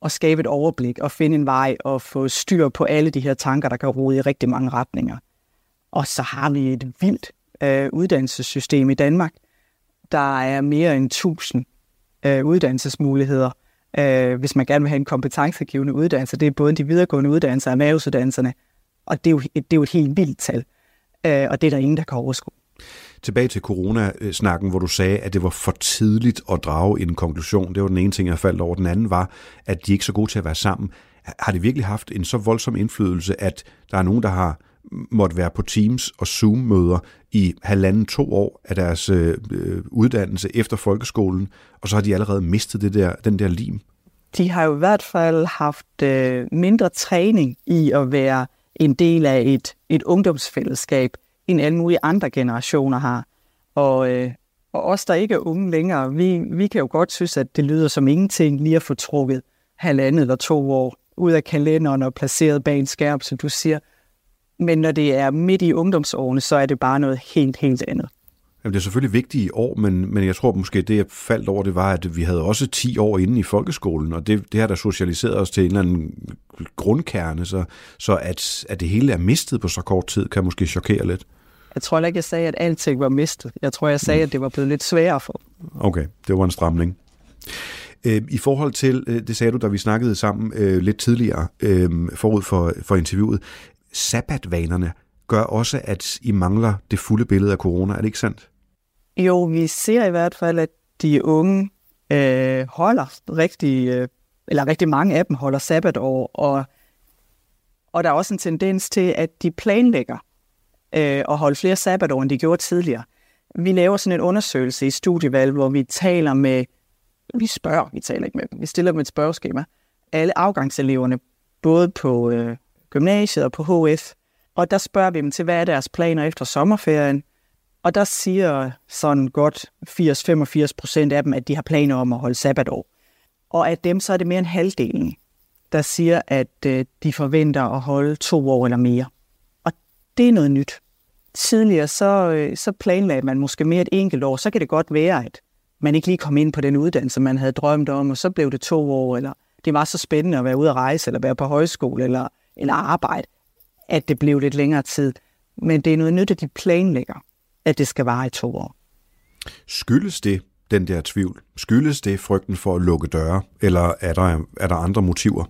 at skabe et overblik og finde en vej og få styr på alle de her tanker, der kan rode i rigtig mange retninger. Og så har vi et vildt øh, uddannelsessystem i Danmark. Der er mere end 1000 øh, uddannelsesmuligheder, øh, hvis man gerne vil have en kompetencegivende uddannelse. Det er både de videregående uddannelser og erhvervsuddannelserne, og det er jo, det er jo et helt vildt tal, øh, og det er der ingen, der kan overskue. Tilbage til coronasnakken, hvor du sagde, at det var for tidligt at drage en konklusion. Det var den ene ting, jeg faldt over. Den anden var, at de ikke er så gode til at være sammen. Har det virkelig haft en så voldsom indflydelse, at der er nogen, der har måtte være på Teams og Zoom-møder i halvanden to år af deres øh, uddannelse efter folkeskolen, og så har de allerede mistet det der, den der lim? De har jo i hvert fald haft øh, mindre træning i at være en del af et, et ungdomsfællesskab, end alle mulige andre generationer har. Og, øh, og os, der ikke er unge længere, vi, vi kan jo godt synes, at det lyder som ingenting lige at få trukket halvandet eller to år ud af kalenderen og placeret bag en skærm, som du siger. Men når det er midt i ungdomsårene, så er det bare noget helt, helt andet. Jamen, det er selvfølgelig vigtigt i år, men, men jeg tror måske, det jeg faldt over, det var, at vi havde også 10 år inde i folkeskolen, og det, det har der socialiseret os til en eller anden grundkerne, så, så at, at det hele er mistet på så kort tid, kan måske chokere lidt. Jeg tror ikke, jeg sagde, at alting var mistet. Jeg tror, jeg sagde, at det var blevet lidt sværere for. Okay, det var en stramning. Øh, I forhold til, øh, det sagde du, da vi snakkede sammen øh, lidt tidligere forud for, for interviewet, sabbatvanerne gør også, at I mangler det fulde billede af corona. Er det ikke sandt? Jo, vi ser i hvert fald, at de unge øh, holder rigtig, øh, eller rigtig mange af dem holder sabbatår, og, og der er også en tendens til, at de planlægger øh, at holde flere sabbatår, end de gjorde tidligere. Vi laver sådan en undersøgelse i studievalg, hvor vi taler med, vi spørger, vi taler ikke med dem, vi stiller dem et spørgeskema, alle afgangseleverne, både på øh, gymnasiet og på HF, og der spørger vi dem til, hvad er deres planer efter sommerferien, og der siger sådan godt 80-85 procent af dem, at de har planer om at holde sabbatår. Og af dem så er det mere end halvdelen, der siger, at øh, de forventer at holde to år eller mere. Og det er noget nyt. Tidligere så, øh, så planlagde man måske mere et enkelt år. Så kan det godt være, at man ikke lige kom ind på den uddannelse, man havde drømt om, og så blev det to år, eller det var så spændende at være ude at rejse, eller være på højskole, eller, eller arbejde, at det blev lidt længere tid. Men det er noget nyt, at de planlægger at det skal vare i to år. Skyldes det den der tvivl? Skyldes det frygten for at lukke døre, eller er der, er der andre motiver?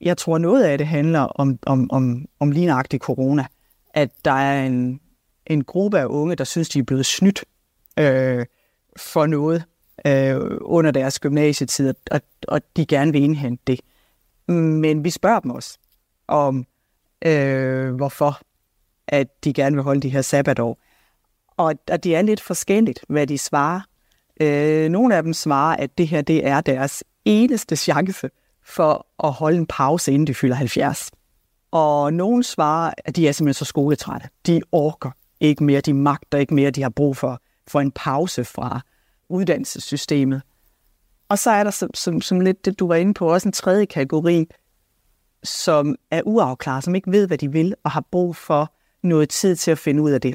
Jeg tror, noget af det handler om, om, om, om lignagtig corona. At der er en, en gruppe af unge, der synes, de er blevet snydt øh, for noget øh, under deres gymnasietid, og, og de gerne vil indhente det. Men vi spørger dem også om, øh, hvorfor at de gerne vil holde de her sabbatår. Og, og det er lidt forskelligt, hvad de svarer. Øh, nogle af dem svarer, at det her det er deres eneste chance for at holde en pause, inden de fylder 70. Og nogle svarer, at de er simpelthen så skoletrætte. De orker ikke mere, de magter ikke mere, de har brug for, for en pause fra uddannelsessystemet. Og så er der, som, som, som lidt det, du var inde på, også en tredje kategori, som er uafklaret, som ikke ved, hvad de vil, og har brug for noget tid til at finde ud af det.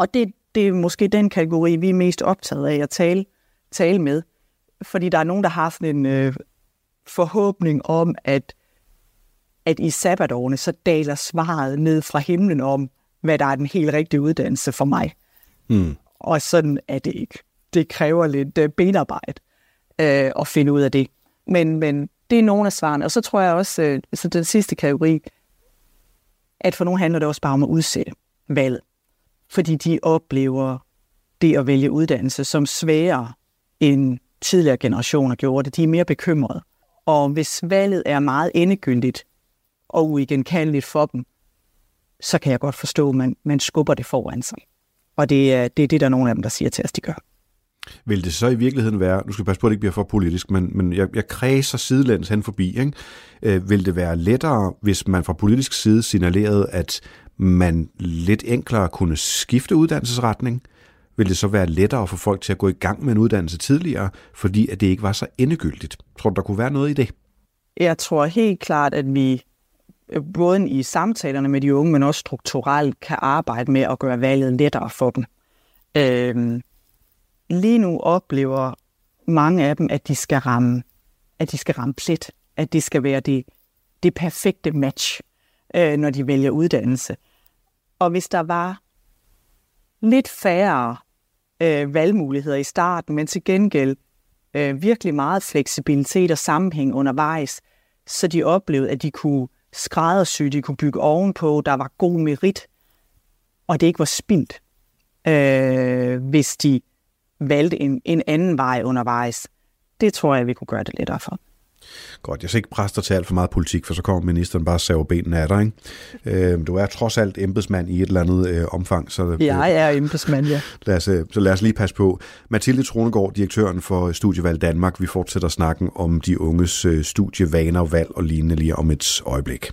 Og det, det er måske den kategori, vi er mest optaget af at tale, tale med. Fordi der er nogen, der har sådan en øh, forhåbning om, at, at i sabbatårene, så daler svaret ned fra himlen om, hvad der er den helt rigtige uddannelse for mig. Mm. Og sådan er det ikke. Det kræver lidt øh, benarbejde øh, at finde ud af det. Men, men det er nogle af svarene. Og så tror jeg også, øh, så den sidste kategori, at for nogle handler det også bare om at udsætte valget fordi de oplever det at vælge uddannelse som sværere end tidligere generationer gjorde det. De er mere bekymrede. Og hvis valget er meget endegyldigt og uigenkaldeligt for dem, så kan jeg godt forstå, at man, man skubber det foran sig. Og det er, det er det, der er nogle af dem, der siger til os, de gør. Vil det så i virkeligheden være, nu skal jeg passe på, at det ikke bliver for politisk, men, men jeg, jeg kredser sidelæns hen forbi, ikke? Øh, vil det være lettere, hvis man fra politisk side signalerede, at man lidt enklere kunne skifte uddannelsesretning, ville det så være lettere at få folk til at gå i gang med en uddannelse tidligere, fordi at det ikke var så endegyldigt. Tror du, der kunne være noget i det? Jeg tror helt klart, at vi både i samtalerne med de unge, men også strukturelt kan arbejde med at gøre valget lettere for dem. Øhm, lige nu oplever mange af dem, at de skal ramme, at de skal ramme plet, at det skal være det, det perfekte match, øh, når de vælger uddannelse. Og hvis der var lidt færre øh, valgmuligheder i starten, men til gengæld øh, virkelig meget fleksibilitet og sammenhæng undervejs, så de oplevede, at de kunne skræddersy, de kunne bygge ovenpå, der var god merit, og det ikke var spildt, øh, hvis de valgte en, en anden vej undervejs. Det tror jeg, vi kunne gøre det lettere for. Godt, jeg skal ikke dig til alt for meget politik, for så kommer ministeren bare og saver benene af dig. Ikke? Øh, du er trods alt embedsmand i et eller andet øh, omfang. Så, øh, jeg er embedsmand, ja. Lad os, øh, så lad os lige passe på. Mathilde Tronegård, direktøren for Studievalg Danmark. Vi fortsætter snakken om de unges øh, studievaner, valg og lignende lige om et øjeblik.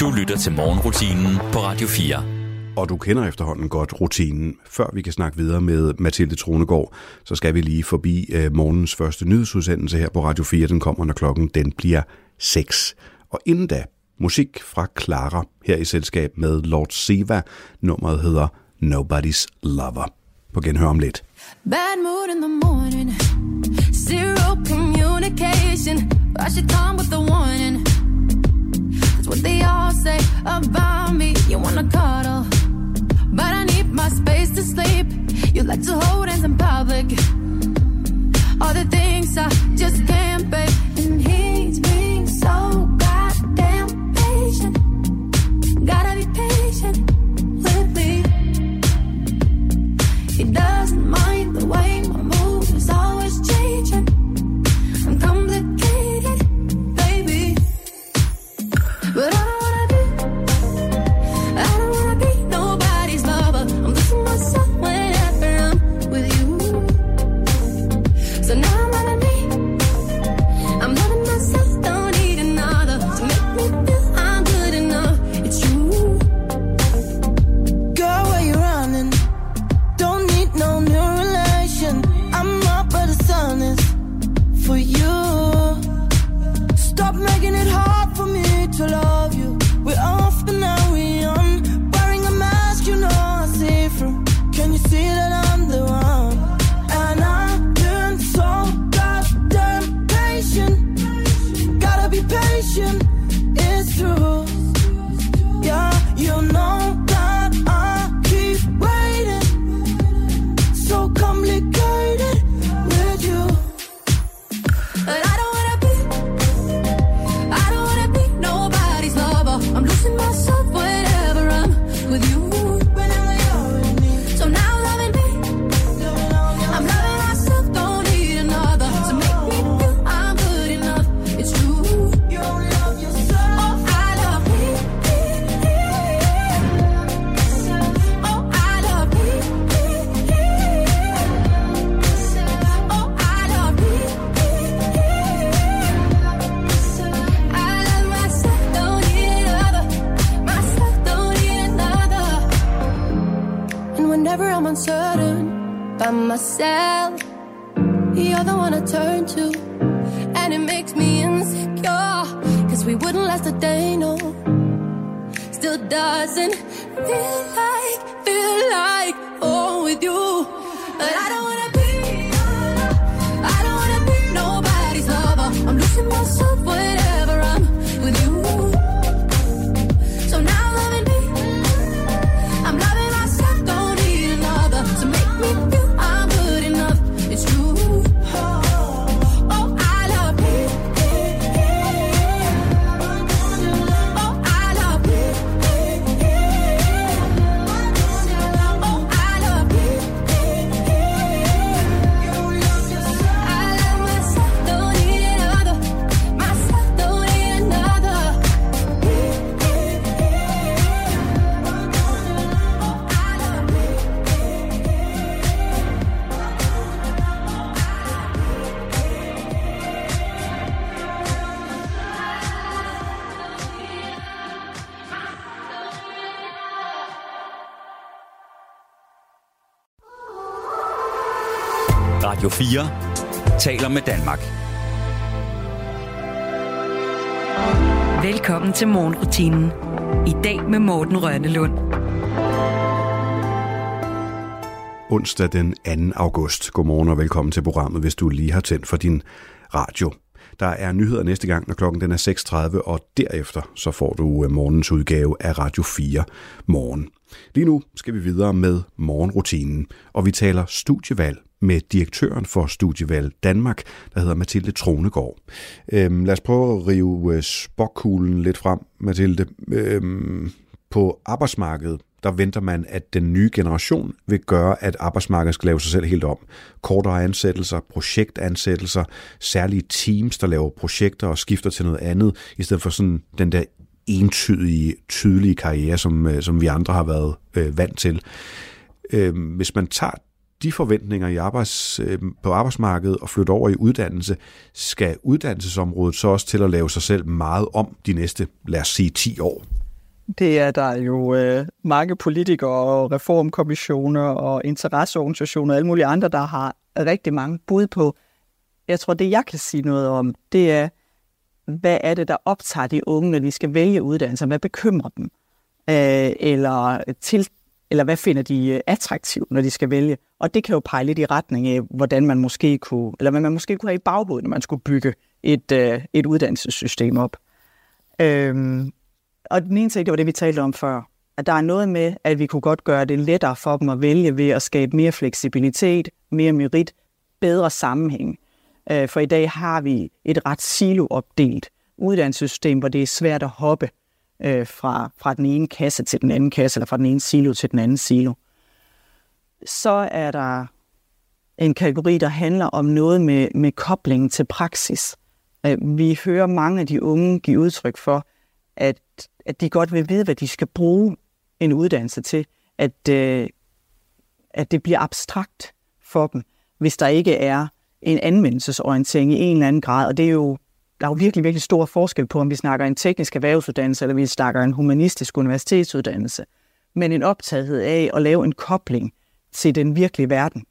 Du lytter til morgenrutinen på Radio 4. Og du kender efterhånden godt rutinen. Før vi kan snakke videre med Mathilde Tronegård, så skal vi lige forbi øh, morgens første nyhedsudsendelse her på Radio 4. Den kommer, når klokken den bliver 6. Og inden da, musik fra Clara her i selskab med Lord Seva. Nummeret hedder Nobody's Lover. På genhør om lidt. Bad mood in the morning Zero communication I should come with the warning That's what they all say about me You wanna cuddle but I need my space to sleep. You like to hold hands in public. All the things I just can't break. And he's being so goddamn patient. Gotta be patient with me. He doesn't mind the way my mood is always changing. I'm complicated, baby. But I med Danmark. Velkommen til morgenrutinen. I dag med Morten Rønnelund. Onsdag den 2. august. Godmorgen og velkommen til programmet, hvis du lige har tændt for din radio. Der er nyheder næste gang, når klokken den er 6.30, og derefter så får du øh, morgens udgave af Radio 4 morgen. Lige nu skal vi videre med morgenrutinen, og vi taler studievalg med direktøren for Studievalg Danmark, der hedder Mathilde Tronegård. Øhm, lad os prøve at rive øh, spokkuglen lidt frem, Mathilde. Øhm, på arbejdsmarkedet, der venter man, at den nye generation vil gøre, at arbejdsmarkedet skal lave sig selv helt om. Kortere ansættelser, projektansættelser, særlige teams, der laver projekter og skifter til noget andet, i stedet for sådan den der entydige, tydelige karriere, som, øh, som vi andre har været øh, vant til. Øh, hvis man tager de forventninger i arbejds, øh, på arbejdsmarkedet og flytte over i uddannelse, skal uddannelsesområdet så også til at lave sig selv meget om de næste, lad os sige, 10 år? Det er der jo øh, mange politikere og reformkommissioner og interesseorganisationer og alle mulige andre, der har rigtig mange bud på. Jeg tror, det jeg kan sige noget om, det er, hvad er det, der optager de unge, når de skal vælge uddannelse? Hvad bekymrer dem? Øh, eller til, eller hvad finder de øh, attraktivt, når de skal vælge? Og det kan jo pege lidt i retning af, hvordan man måske kunne, eller hvad man måske kunne have i baghovedet, når man skulle bygge et, øh, et uddannelsessystem op. Øhm, og den ene ting, det var det, vi talte om før, at der er noget med, at vi kunne godt gøre det lettere for dem at vælge ved at skabe mere fleksibilitet, mere merit, bedre sammenhæng. Øh, for i dag har vi et ret siloopdelt uddannelsessystem, hvor det er svært at hoppe øh, fra, fra den ene kasse til den anden kasse, eller fra den ene silo til den anden silo. Så er der en kategori, der handler om noget med, med koblingen til praksis. Øh, vi hører mange af de unge give udtryk for, at, at de godt vil vide, hvad de skal bruge en uddannelse til. At, øh, at det bliver abstrakt for dem, hvis der ikke er en anvendelsesorientering i en eller anden grad. Og det er jo, der er jo virkelig, virkelig stor forskel på, om vi snakker en teknisk erhvervsuddannelse, eller vi snakker en humanistisk universitetsuddannelse. Men en optagethed af at lave en kobling til den virkelige verden.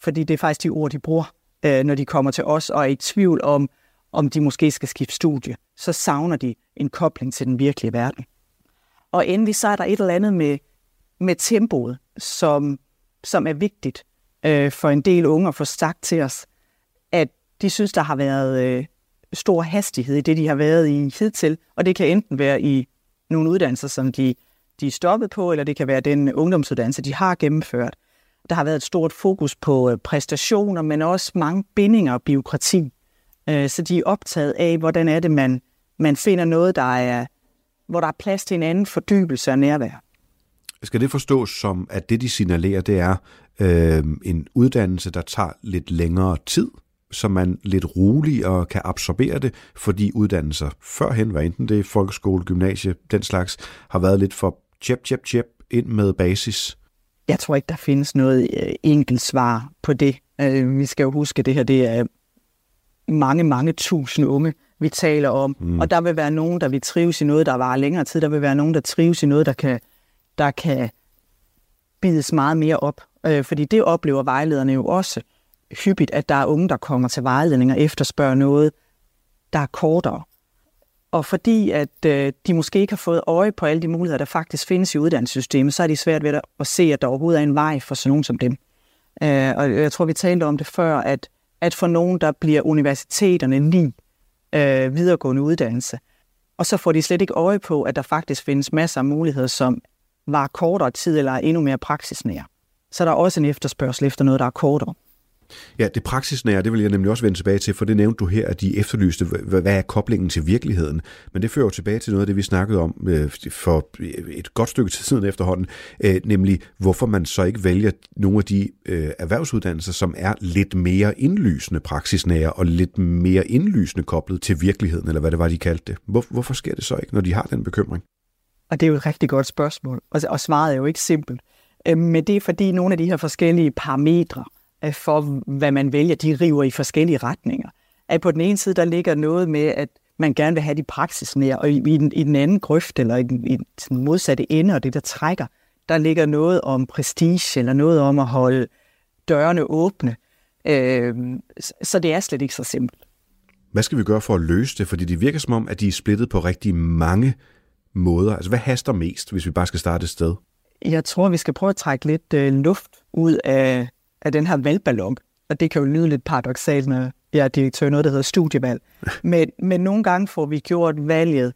Fordi det er faktisk de ord, de bruger, øh, når de kommer til os og er i tvivl om, om de måske skal skifte studie. Så savner de en kobling til den virkelige verden. Og endelig så er der et eller andet med, med tempoet, som, som er vigtigt øh, for en del unge at få sagt til os, at de synes, der har været øh, stor hastighed i det, de har været i hidtil, og det kan enten være i nogle uddannelser, som de, de er stoppet på, eller det kan være den ungdomsuddannelse, de har gennemført. Der har været et stort fokus på øh, præstationer, men også mange bindinger og byråkrati. Øh, så de er optaget af, hvordan er det, man, man finder noget, der er, hvor der er plads til en anden fordybelse og nærvær. Skal det forstås som, at det, de signalerer, det er øh, en uddannelse, der tager lidt længere tid, så man lidt roligere kan absorbere det, fordi uddannelser førhen, hvad enten det er folkeskole, gymnasie, den slags, har været lidt for tjep, tjep, tjep ind med basis? Jeg tror ikke, der findes noget øh, enkelt svar på det. Øh, vi skal jo huske, at det her det er mange, mange tusind unge, vi taler om. Mm. Og der vil være nogen, der vil trives i noget, der var længere tid. Der vil være nogen, der trives i noget, der kan, der kan bides meget mere op. Øh, fordi det oplever vejlederne jo også hyppigt, at der er unge, der kommer til vejledning og efterspørger noget, der er kortere. Og fordi at øh, de måske ikke har fået øje på alle de muligheder, der faktisk findes i uddannelsessystemet, så er de svært ved at se, at der overhovedet er en vej for sådan nogen som dem. Øh, og jeg tror, vi talte om det før, at, at for nogen, der bliver universiteterne lige øh, videregående uddannelse. Og så får de slet ikke øje på, at der faktisk findes masser af muligheder, som var kortere tid eller er endnu mere praksisnære. Så der er også en efterspørgsel efter noget, der er kortere. Ja, det praksisnære, det vil jeg nemlig også vende tilbage til, for det nævnte du her, at de efterlyste, hvad er koblingen til virkeligheden? Men det fører jo tilbage til noget af det, vi snakkede om øh, for et godt stykke tid siden efterhånden, øh, nemlig hvorfor man så ikke vælger nogle af de øh, erhvervsuddannelser, som er lidt mere indlysende praksisnære og lidt mere indlysende koblet til virkeligheden, eller hvad det var, de kaldte det. Hvor, hvorfor sker det så ikke, når de har den bekymring? Og det er jo et rigtig godt spørgsmål, og, og svaret er jo ikke simpelt. Øh, men det er fordi nogle af de her forskellige parametre, for, hvad man vælger, de river i forskellige retninger. At på den ene side, der ligger noget med, at man gerne vil have de praksisnære, og i, i, den, i den anden grøft, eller i den, i den modsatte ende, og det, der trækker, der ligger noget om prestige, eller noget om at holde dørene åbne. Øh, så det er slet ikke så simpelt. Hvad skal vi gøre for at løse det? Fordi det virker som om, at de er splittet på rigtig mange måder. Altså, hvad haster mest, hvis vi bare skal starte et sted? Jeg tror, vi skal prøve at trække lidt øh, luft ud af af den her valgballon. Og det kan jo lyde lidt paradoxalt, når jeg er direktør noget, der hedder studievalg. Men, men nogle gange får vi gjort valget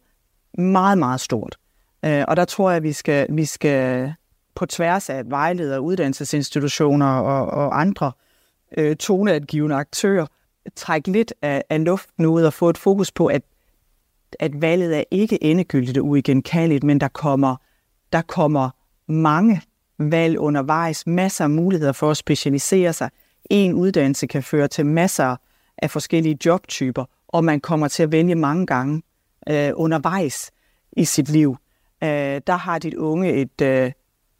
meget, meget stort. Øh, og der tror jeg, at vi skal, vi skal på tværs af vejledere, uddannelsesinstitutioner og, og andre øh, toneangivende aktører trække lidt af, af luften ud og få et fokus på, at, at valget er ikke endegyldigt og uigenkaldeligt, men der kommer, der kommer mange valg undervejs, masser af muligheder for at specialisere sig. En uddannelse kan føre til masser af forskellige jobtyper, og man kommer til at vælge mange gange øh, undervejs i sit liv. Øh, der har dit unge et, øh,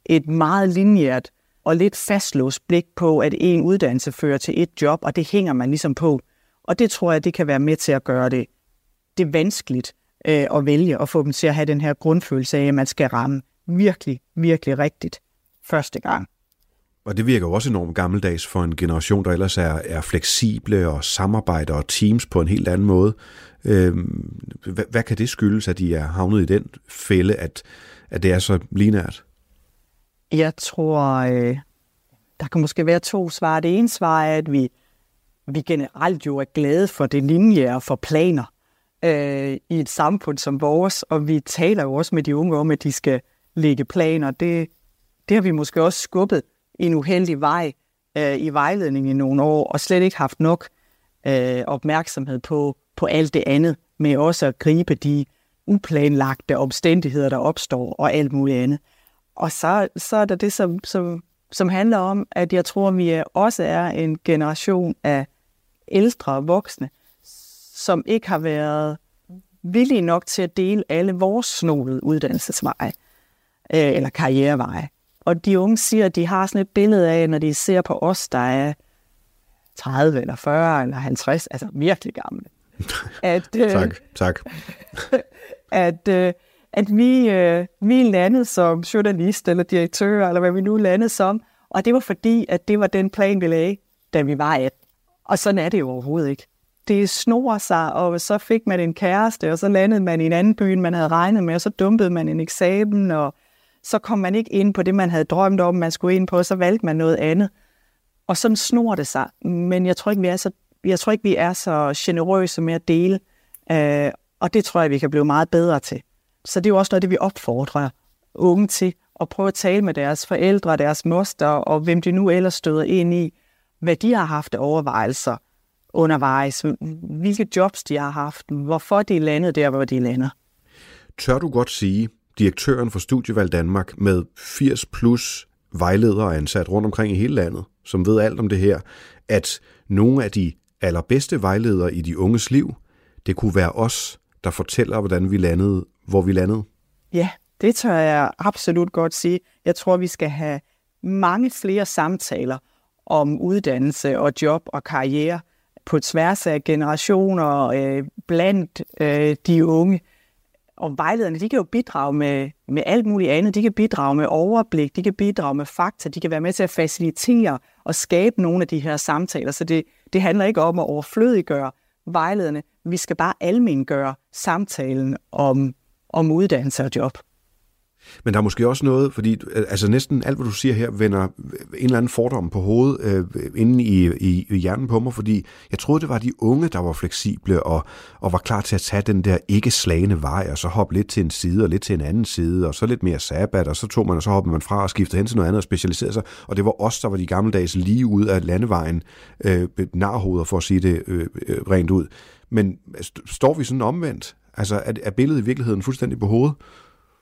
et meget linjært og lidt fastlåst blik på, at en uddannelse fører til et job, og det hænger man ligesom på. Og det tror jeg, det kan være med til at gøre det, det vanskeligt øh, at vælge og få dem til at have den her grundfølelse af, at man skal ramme virkelig, virkelig rigtigt første gang. Og det virker jo også enormt gammeldags for en generation, der ellers er, er fleksible og samarbejder og teams på en helt anden måde. Øhm, hvad, hvad kan det skyldes, at de er havnet i den fælde, at, at det er så linært? Jeg tror, øh, der kan måske være to svar. Det ene svar er, at vi, vi generelt jo er glade for det linje og for planer øh, i et samfund som vores, og vi taler jo også med de unge om, at de skal lægge planer. Det, det har vi måske også skubbet en uheldig vej øh, i vejledningen i nogle år, og slet ikke haft nok øh, opmærksomhed på, på alt det andet, med også at gribe de uplanlagte omstændigheder, der opstår, og alt muligt andet. Og så, så er der det, som, som, som handler om, at jeg tror, at vi også er en generation af ældre voksne, som ikke har været villige nok til at dele alle vores snolede uddannelsesveje øh, eller karriereveje. Og de unge siger, at de har sådan et billede af, når de ser på os, der er 30 eller 40 eller 50, altså virkelig gamle. At, øh, tak, tak. at, øh, at vi, øh, vi landede som journalist eller direktør, eller hvad vi nu landede som, og det var fordi, at det var den plan, vi lagde, da vi var 18. Og sådan er det jo overhovedet ikke. Det snor sig, og så fik man en kæreste, og så landede man i en anden by, end man havde regnet med, og så dumpede man en eksamen, og så kom man ikke ind på det, man havde drømt om, man skulle ind på, og så valgte man noget andet. Og sådan snor det sig. Men jeg tror ikke, vi er så, jeg tror ikke, vi er så generøse med at dele. Øh, og det tror jeg, vi kan blive meget bedre til. Så det er jo også noget, det vi opfordrer unge til at prøve at tale med deres forældre, deres moster, og hvem de nu ellers støder ind i, hvad de har haft overvejelser undervejs, hvilke jobs de har haft, hvorfor de er landet der, hvor de lander. Tør du godt sige, direktøren for Studievalg Danmark med 80 plus vejledere ansat rundt omkring i hele landet, som ved alt om det her, at nogle af de allerbedste vejledere i de unges liv, det kunne være os, der fortæller, hvordan vi landede, hvor vi landede? Ja, det tør jeg absolut godt sige. Jeg tror, vi skal have mange flere samtaler om uddannelse og job og karriere på tværs af generationer øh, blandt øh, de unge. Og vejlederne, de kan jo bidrage med, med alt muligt andet. De kan bidrage med overblik, de kan bidrage med fakta, de kan være med til at facilitere og skabe nogle af de her samtaler. Så det, det handler ikke om at overflødiggøre vejlederne. Vi skal bare almengøre samtalen om, om uddannelse og job. Men der er måske også noget, fordi altså næsten alt, hvad du siger her, vender en eller anden fordom på hovedet øh, inde i, i, i hjernen på mig, fordi jeg troede, det var de unge, der var fleksible og, og var klar til at tage den der ikke slagende vej, og så hoppe lidt til en side og lidt til en anden side, og så lidt mere sabbat, og så tog man, og så hoppede man fra og skiftede hen til noget andet og specialiserede sig. Og det var os, der var de gammeldags lige ud af landevejen, øh, narhoveder for at sige det øh, øh rent ud. Men står vi sådan omvendt? Altså er, er billedet i virkeligheden fuldstændig på hovedet?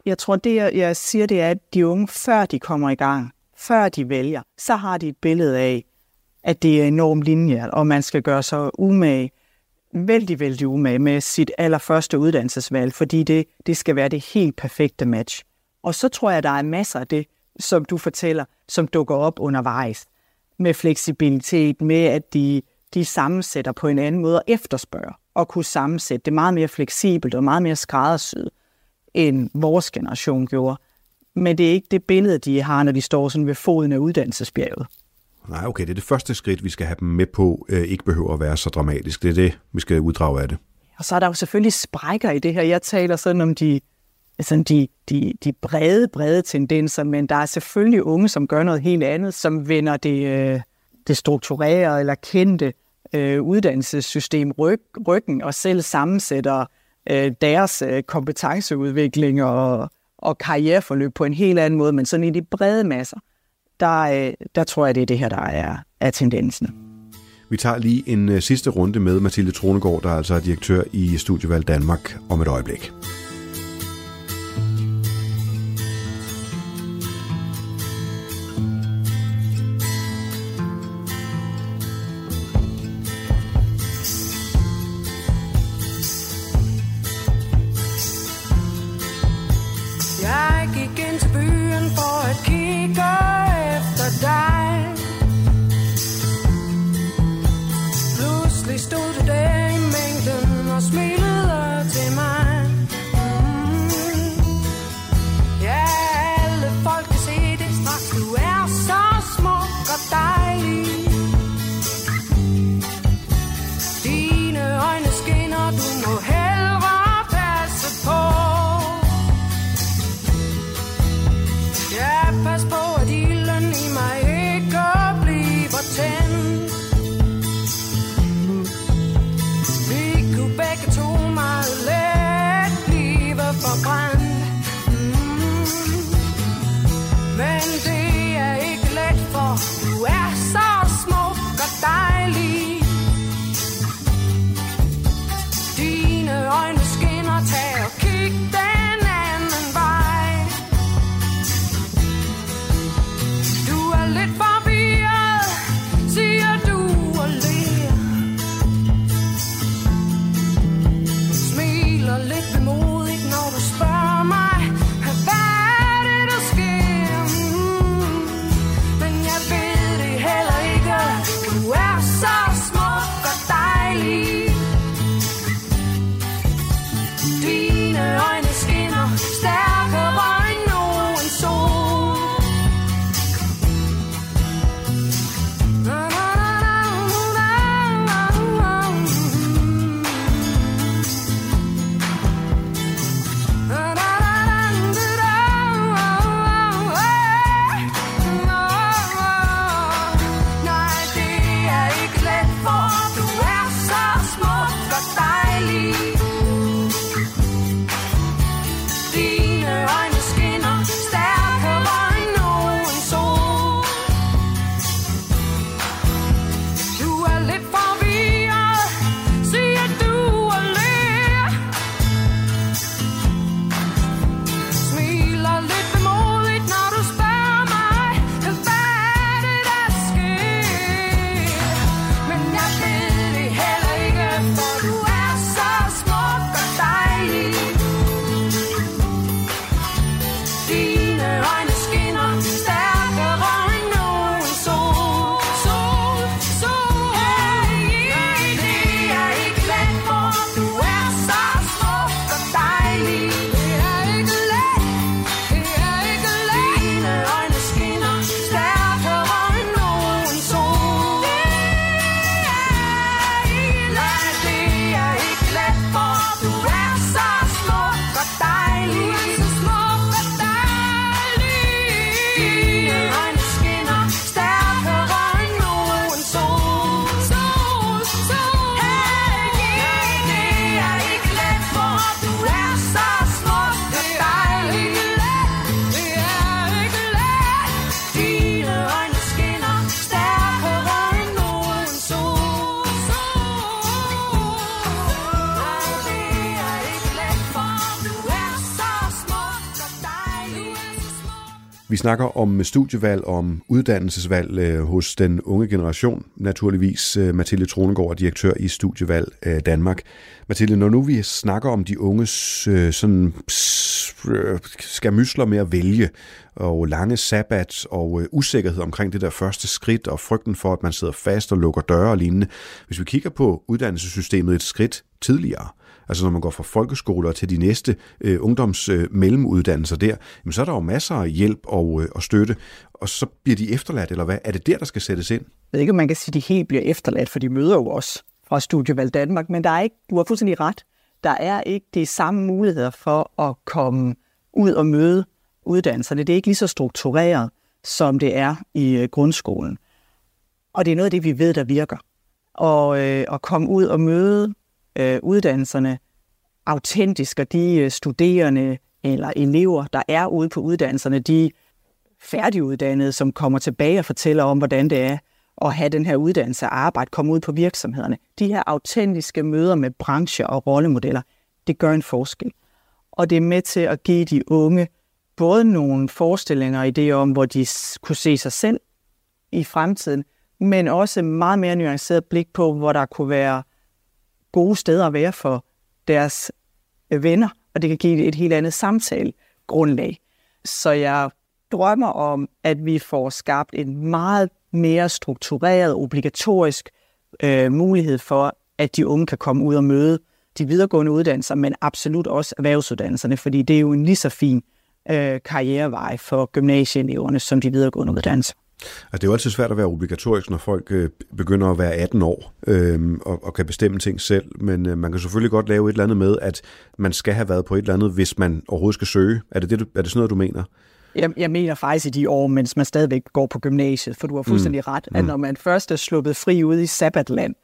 Jeg tror, det jeg siger, det er, at de unge, før de kommer i gang, før de vælger, så har de et billede af, at det er enormt linjer, og man skal gøre sig umage, vældig, vældig umage med sit allerførste uddannelsesvalg, fordi det, det skal være det helt perfekte match. Og så tror jeg, der er masser af det, som du fortæller, som dukker op undervejs. Med fleksibilitet, med at de, de sammensætter på en anden måde og efterspørger og kunne sammensætte det meget mere fleksibelt og meget mere skræddersyet end vores generation gjorde. Men det er ikke det billede, de har, når de står sådan ved foden af uddannelsesbjerget. Nej, okay, det er det første skridt, vi skal have dem med på, øh, ikke behøver at være så dramatisk. Det er det, vi skal uddrage af det. Og så er der jo selvfølgelig sprækker i det her. Jeg taler sådan om de, sådan de, de, de brede, brede tendenser, men der er selvfølgelig unge, som gør noget helt andet, som vender det, øh, det strukturerede eller kendte øh, uddannelsessystem ryg, ryggen og selv sammensætter øh, deres øh, kompetenceudvikling og, og karriereforløb på en helt anden måde, men sådan i de brede masser, der, øh, der tror jeg, det er det her, der er, er tendensen. Vi tager lige en øh, sidste runde med Mathilde Tronegård, der altså er direktør i Studievalg Danmark om et øjeblik. Snakker om studievalg, om uddannelsesvalg øh, hos den unge generation. Naturligvis øh, Mathilde Tronegård, direktør i Studievalg øh, Danmark. Mathilde, når nu vi snakker om de unges øh, sådan, øh, skamysler med at vælge, og lange sabbat og øh, usikkerhed omkring det der første skridt, og frygten for, at man sidder fast og lukker døre og lignende. Hvis vi kigger på uddannelsessystemet et skridt tidligere, altså når man går fra folkeskoler til de næste øh, ungdoms øh, mellemuddannelser der, jamen så er der jo masser af hjælp og, øh, og støtte, og så bliver de efterladt, eller hvad? Er det der, der skal sættes ind? Jeg ved ikke, om man kan sige, at de helt bliver efterladt, for de møder jo også fra Studievalg Danmark, men der er ikke, du har fuldstændig ret, der er ikke de samme muligheder for at komme ud og møde uddannelserne. Det er ikke lige så struktureret, som det er i øh, grundskolen. Og det er noget af det, vi ved, der virker. Og øh, at komme ud og møde øh, uddannelserne autentisk, og de øh, studerende eller elever, der er ude på uddannelserne, de færdiguddannede, som kommer tilbage og fortæller om, hvordan det er at have den her uddannelse og arbejde, komme ud på virksomhederne. De her autentiske møder med brancher og rollemodeller, det gør en forskel. Og det er med til at give de unge både nogle forestillinger og idéer om, hvor de kunne se sig selv i fremtiden, men også meget mere nuanceret blik på, hvor der kunne være gode steder at være for deres øh, venner, og det kan give et helt andet samtalegrundlag. Så jeg drømmer om, at vi får skabt en meget mere struktureret, obligatorisk øh, mulighed for, at de unge kan komme ud og møde de videregående uddannelser, men absolut også erhvervsuddannelserne, fordi det er jo en lige så fin øh, karrierevej for gymnasieeleverne som de videregående uddannelser. Altså, det er jo altid svært at være obligatorisk, når folk øh, begynder at være 18 år øh, og, og kan bestemme ting selv, men øh, man kan selvfølgelig godt lave et eller andet med, at man skal have været på et eller andet, hvis man overhovedet skal søge. Er det, det, du, er det sådan noget, du mener? Jeg, jeg mener faktisk i de år, mens man stadigvæk går på gymnasiet, for du har fuldstændig mm. ret, at mm. når man først er sluppet fri ude i sabbatland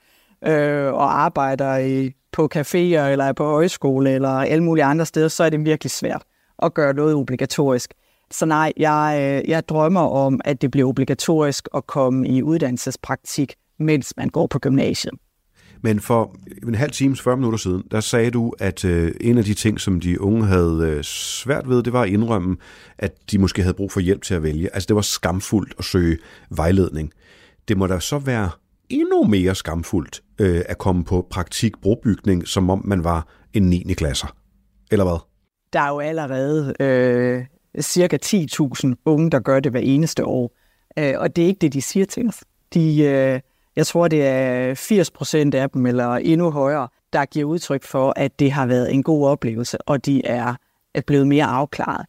øh, og arbejder i, på caféer eller på højskole eller alle mulige andre steder, så er det virkelig svært at gøre noget obligatorisk. Så nej, jeg, øh, jeg drømmer om, at det bliver obligatorisk at komme i uddannelsespraktik, mens man går på gymnasiet. Men for en halv time, 40 minutter siden, der sagde du, at øh, en af de ting, som de unge havde øh, svært ved, det var at indrømme, at de måske havde brug for hjælp til at vælge. Altså det var skamfuldt at søge vejledning. Det må da så være endnu mere skamfuldt øh, at komme på praktik brobygning, som om man var en 9. klasser. Eller hvad? Der er jo allerede øh, cirka 10.000 unge, der gør det hver eneste år. Øh, og det er ikke det, de siger til os. De, øh, jeg tror, det er 80 procent af dem, eller endnu højere, der giver udtryk for, at det har været en god oplevelse, og de er blevet mere afklaret.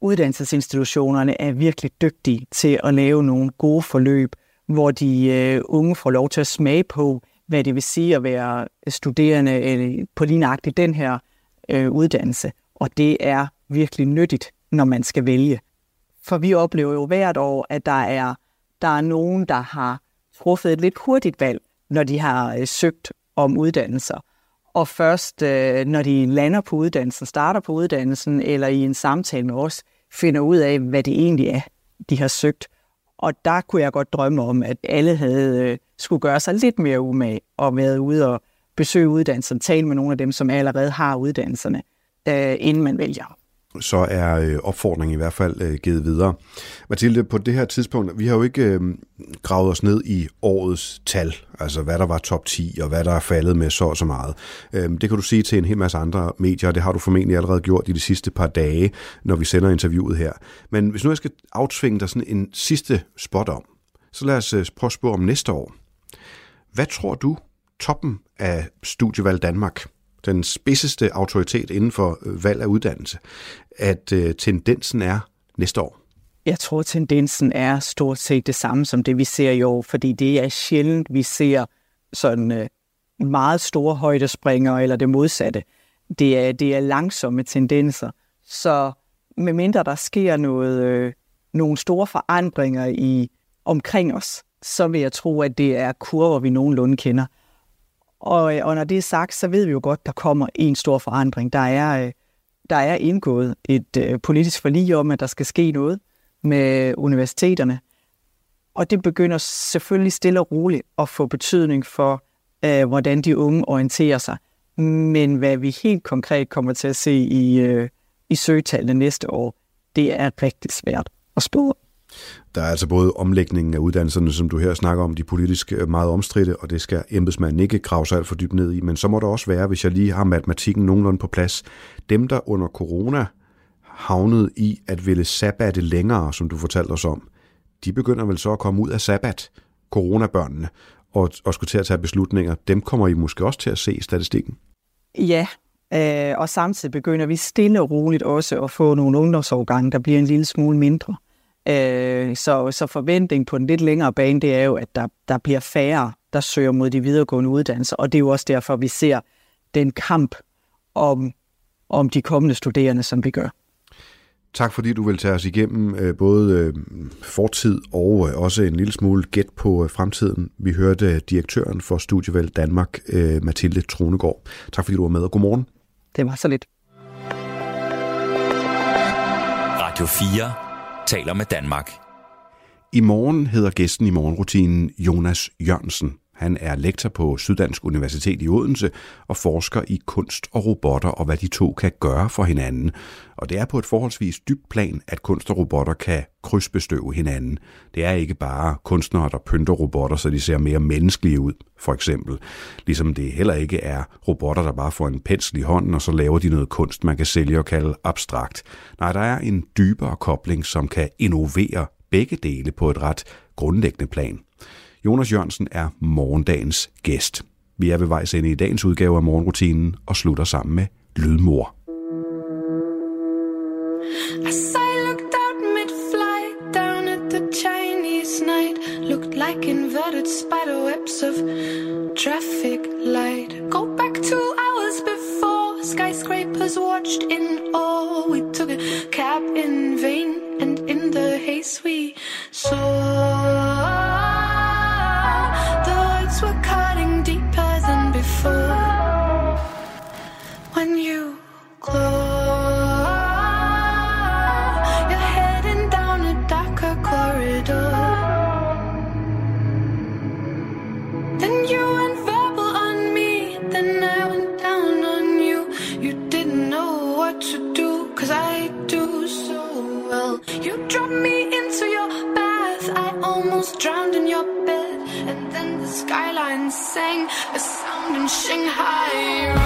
Uddannelsesinstitutionerne er virkelig dygtige til at lave nogle gode forløb, hvor de øh, unge får lov til at smage på, hvad det vil sige at være studerende øh, på lige nøjagtigt den her øh, uddannelse. Og det er virkelig nyttigt når man skal vælge. For vi oplever jo hvert år, at der er, der er nogen, der har truffet et lidt hurtigt valg, når de har øh, søgt om uddannelser. Og først, øh, når de lander på uddannelsen, starter på uddannelsen, eller i en samtale med os, finder ud af, hvad det egentlig er, de har søgt. Og der kunne jeg godt drømme om, at alle havde øh, skulle gøre sig lidt mere umage og været ude og besøge uddannelsen, tale med nogle af dem, som allerede har uddannelserne, øh, inden man vælger så er øh, opfordringen i hvert fald øh, givet videre. Mathilde, på det her tidspunkt, vi har jo ikke øh, gravet os ned i årets tal, altså hvad der var top 10, og hvad der er faldet med så og så meget. Øh, det kan du sige til en hel masse andre medier, og det har du formentlig allerede gjort i de sidste par dage, når vi sender interviewet her. Men hvis nu jeg skal aftvinge dig sådan en sidste spot om, så lad os øh, prøve at spørge om næste år. Hvad tror du, toppen af Studievalg Danmark den spidseste autoritet inden for øh, valg af uddannelse, at øh, tendensen er næste år? Jeg tror, tendensen er stort set det samme som det, vi ser i år, fordi det er sjældent, vi ser sådan øh, meget store højdespringer eller det modsatte. Det er, det er langsomme tendenser. Så medmindre der sker noget, øh, nogle store forandringer i omkring os, så vil jeg tro, at det er kurver, vi nogenlunde kender. Og, øh, og når det er sagt, så ved vi jo godt, der kommer en stor forandring. Der er, øh, der er indgået et øh, politisk forlig om, at der skal ske noget med universiteterne. Og det begynder selvfølgelig stille og roligt at få betydning for, øh, hvordan de unge orienterer sig. Men hvad vi helt konkret kommer til at se i, øh, i søgetallene næste år, det er rigtig svært at spore. Der er altså både omlægningen af uddannelserne, som du her snakker om, de politisk øh, meget omstridte, og det skal embedsmanden ikke grave sig alt for dybt ned i, men så må der også være, hvis jeg lige har matematikken nogenlunde på plads, dem, der under corona havnede i at ville sabbatte længere, som du fortalte os om, de begynder vel så at komme ud af sabbat, coronabørnene, og, og skulle til at tage beslutninger. Dem kommer I måske også til at se i statistikken. Ja, øh, og samtidig begynder vi stille og roligt også at få nogle ungdomsårgange, der bliver en lille smule mindre. Øh, så, så forventning på en lidt længere bane, det er jo, at der, der bliver færre, der søger mod de videregående uddannelser, og det er jo også derfor, vi ser den kamp om, om de kommende studerende, som vi gør. Tak fordi du vil tage os igennem øh, både øh, fortid og øh, også en lille smule gæt på fremtiden. Vi hørte direktøren for Studievalg Danmark, Mathilde Tronegård. Tak fordi du var med, og godmorgen. Det var så lidt. Radio 4 taler med Danmark. I morgen hedder gæsten i morgenrutinen Jonas Jørgensen. Han er lektor på Syddansk Universitet i Odense og forsker i kunst og robotter og hvad de to kan gøre for hinanden. Og det er på et forholdsvis dybt plan, at kunst og robotter kan krydsbestøve hinanden. Det er ikke bare kunstnere, der pynter robotter, så de ser mere menneskelige ud, for eksempel. Ligesom det heller ikke er robotter, der bare får en pensel i hånden, og så laver de noget kunst, man kan sælge og kalde abstrakt. Nej, der er en dybere kobling, som kan innovere begge dele på et ret grundlæggende plan. Jonas Jørgensen er morgendagens gæst. Vi er ved vejs ende i dagens udgave af morgenrutinen og slutter sammen med Lydmor. As I looked out mid-flight down at the Chinese night Looked like inverted spider webs of traffic light Go back two hours before skyscrapers watched in awe We took a cab in vain and in the haze we saw When you close, you're heading down a darker corridor. Then you went verbal on me, then I went down on you. You didn't know what to do, cause I do so well. You dropped me into your bath, I almost drowned in your bed. And then the skyline sang a sound in Shanghai.